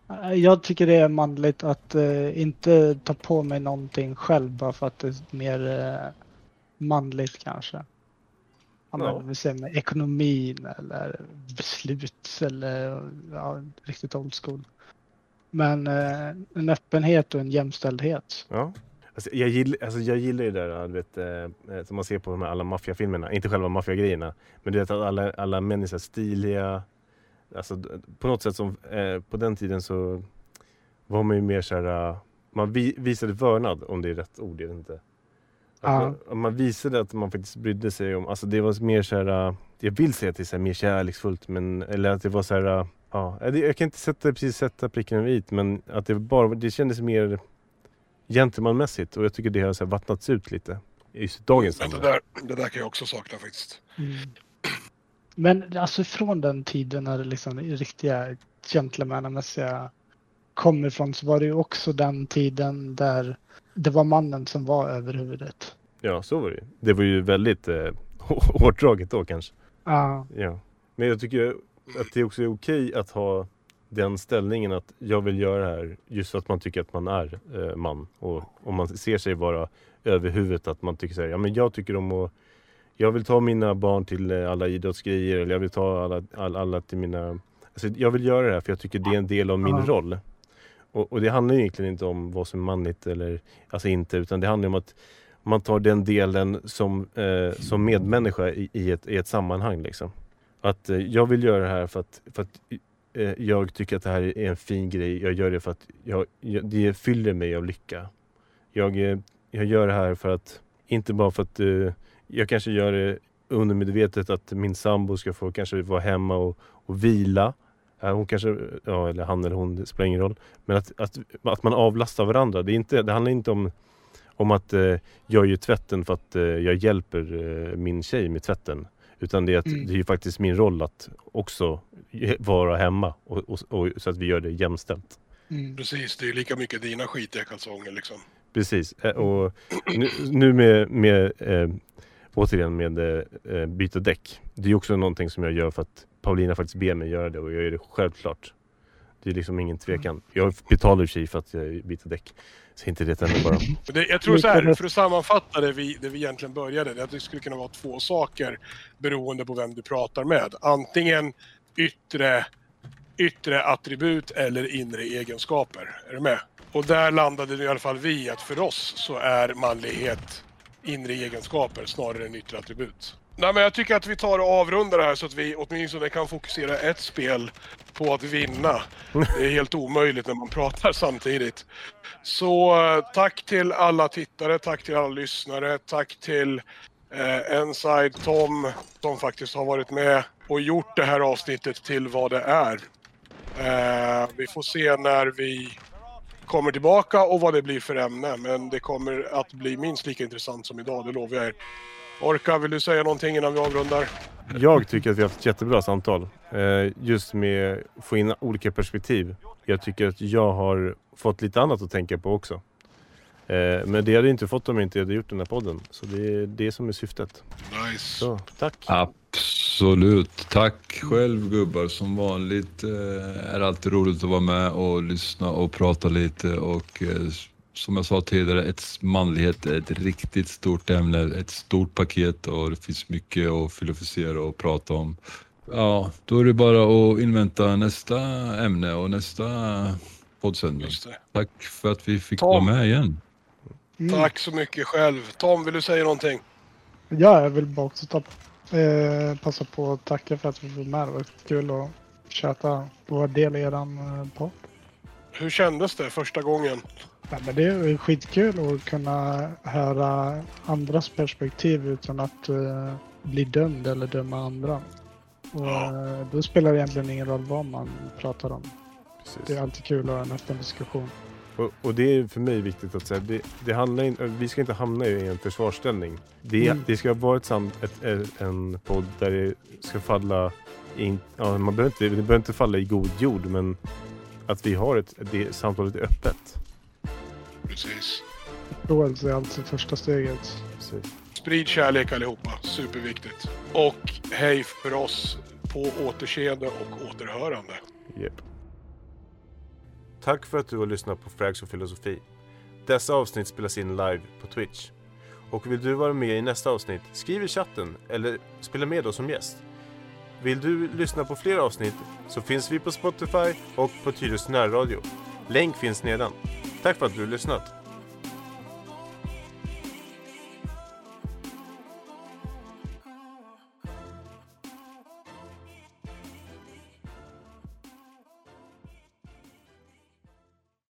Eh, Jag tycker det är manligt att eh, inte ta på mig någonting själv bara för att det är mer eh, manligt kanske. Ja, vi säger med ekonomin eller beslut eller ja, riktigt old school. Men eh, en öppenhet och en jämställdhet. ja. Alltså, jag, gillar, alltså, jag gillar ju det där du vet, eh, som man ser på de här alla maffiafilmerna. Inte själva maffiagrejerna. Men du vet att alla, alla män är stiliga. Alltså, på något sätt som eh, på den tiden så var man ju mer så här. eh, man vi, visade vördnad om det är rätt ord, jag vet inte. Att man, man visade att man faktiskt brydde sig om, alltså det var mer så här. eh, Jag vill säga att det är så här mer kärleksfullt men eller att det var så här. eh, Ja, det- jag kan inte sätta, precis sätta pricken över i men att det bara, det kändes mer gentlemanmässigt och jag tycker det har så här vattnats ut lite. I just dagens Men det samhälle. där, det där kan jag också sakna faktiskt. Men alltså från den tiden när det liksom riktiga gentlemannamässiga kom ifrån så var det ju också den tiden där det var mannen som var över huvudet. Ja, så var det ju. Det var ju väldigt eh, [laughs] hårt draget då kanske. Ja, Ja. Men jag tycker att det också är okej att ha den ställningen att jag vill göra det här just för att man tycker att man är eh, man. Och om man ser sig vara över huvudet att man tycker så här, ja men jag tycker om att jag vill ta mina barn till eh, alla idrottsgrejer eller jag vill ta alla, alla, alla till mina... Alltså jag vill göra det här för jag tycker det är en del av min Ja. roll. Och, och det handlar ju egentligen inte om vad som är manligt eller alltså inte utan det handlar om att man tar den delen som, eh, som medmänniska i, i, ett, i ett sammanhang. Liksom. Att eh, jag vill göra det här för att, för att eh, jag tycker att det här är en fin grej. Jag gör det för att jag, jag, det fyller mig av lycka. Jag, eh, jag gör det här för att, inte bara för att eh, jag kanske gör det undermedvetet att min sambo ska få kanske vara hemma och, och vila. Eh, Hon kanske, ja, eller han eller hon, det spelar ingen roll. Men att, att, att man avlastar varandra. Det, är inte, det handlar inte om, om att eh, jag gör tvätten för att eh, jag hjälper eh, min tjej med tvätten. Utan det är, att, Mm. det är ju faktiskt min roll att också vara hemma och, och, och, så att vi gör det jämställt. mm. Precis, det är lika mycket dina skitiga kalsonger liksom. Precis. Och [clears throat] nu, nu med, med eh, återigen med eh, byta däck. Det är också någonting som jag gör för att Paulina faktiskt ber mig göra det och jag gör det självklart. Det är liksom ingen tvekan. Jag betalar i sig för att jag byter däck. Så inte det ännu bara. Det, jag tror så här, för att sammanfatta det vi, det vi egentligen började, det att det skulle kunna vara två saker beroende på vem du pratar med. Antingen yttre, yttre attribut eller inre egenskaper. Är du med? Och där landade i alla fall vi att för oss så är manlighet inre egenskaper snarare än yttre attribut. Nej, men jag tycker att vi tar och avrundar det här så att vi åtminstone kan fokusera ett spel på att vinna. Det är helt omöjligt när man pratar samtidigt. Så eh, tack till alla tittare, tack till alla lyssnare, tack till eh, Enside Tom som faktiskt har varit med och gjort det här avsnittet till vad det är. Eh, vi får se när vi kommer tillbaka och vad det blir för ämne. Men det kommer att bli minst lika intressant som idag, det lovar jag er. Orka, vill du säga någonting innan vi avrundar? Jag tycker att vi har haft ett jättebra samtal. Eh, just med att få in olika perspektiv. Jag tycker att jag har fått lite annat att tänka på också. Eh, men det hade jag inte fått om jag inte hade gjort den här podden. Så det är det som är syftet. Nice. Så, tack! Absolut. Tack själv gubbar. Som vanligt eh, är det alltid roligt att vara med och lyssna och prata lite och eh, som jag sa tidigare, ett manlighet är ett riktigt stort ämne, ett stort paket och det finns mycket att filosofera och prata om. Ja, då är det bara att invänta nästa ämne och nästa poddsändning. Tack för att vi fick Tom. vara med igen. Mm. Tack så mycket själv. Tom, vill du säga någonting? Ja, jag vill bara också ta, eh, passa på att tacka för att vi var med. Det var kul att köta och vara del i eran eh, podd. Hur kändes det första gången? Nej, men det är skitkul att kunna höra andras perspektiv utan att eh, bli dömd eller döma andra. Och, eh, då spelar det egentligen ingen roll vad man pratar om. Det Precis. är alltid kul att ha en öppen diskussion. Och, och det är för mig viktigt att säga. Det, det handlar in, vi ska inte hamna i en försvarsställning. Det, Mm. det ska vara ett sam, ett, ett, en podd där det ska falla in, ja, man behöver inte, det behöver inte falla i god jord men att vi har ett, det samtalet är öppet. Precis. Förståelse är alltså första steget. Precis. Sprid kärlek allihopa, superviktigt. Och hej för oss på återseende och återhörande. Japp. Tack för att du har lyssnat på Frags och filosofi. Dessa avsnitt spelas in live på Twitch. Och vill du vara med i nästa avsnitt, skriv i chatten eller spela med oss som gäst. Vill du lyssna på fler avsnitt så finns vi på Spotify och på Tyresö närradio. Länk finns nedan. Tack för att du har lyssnat.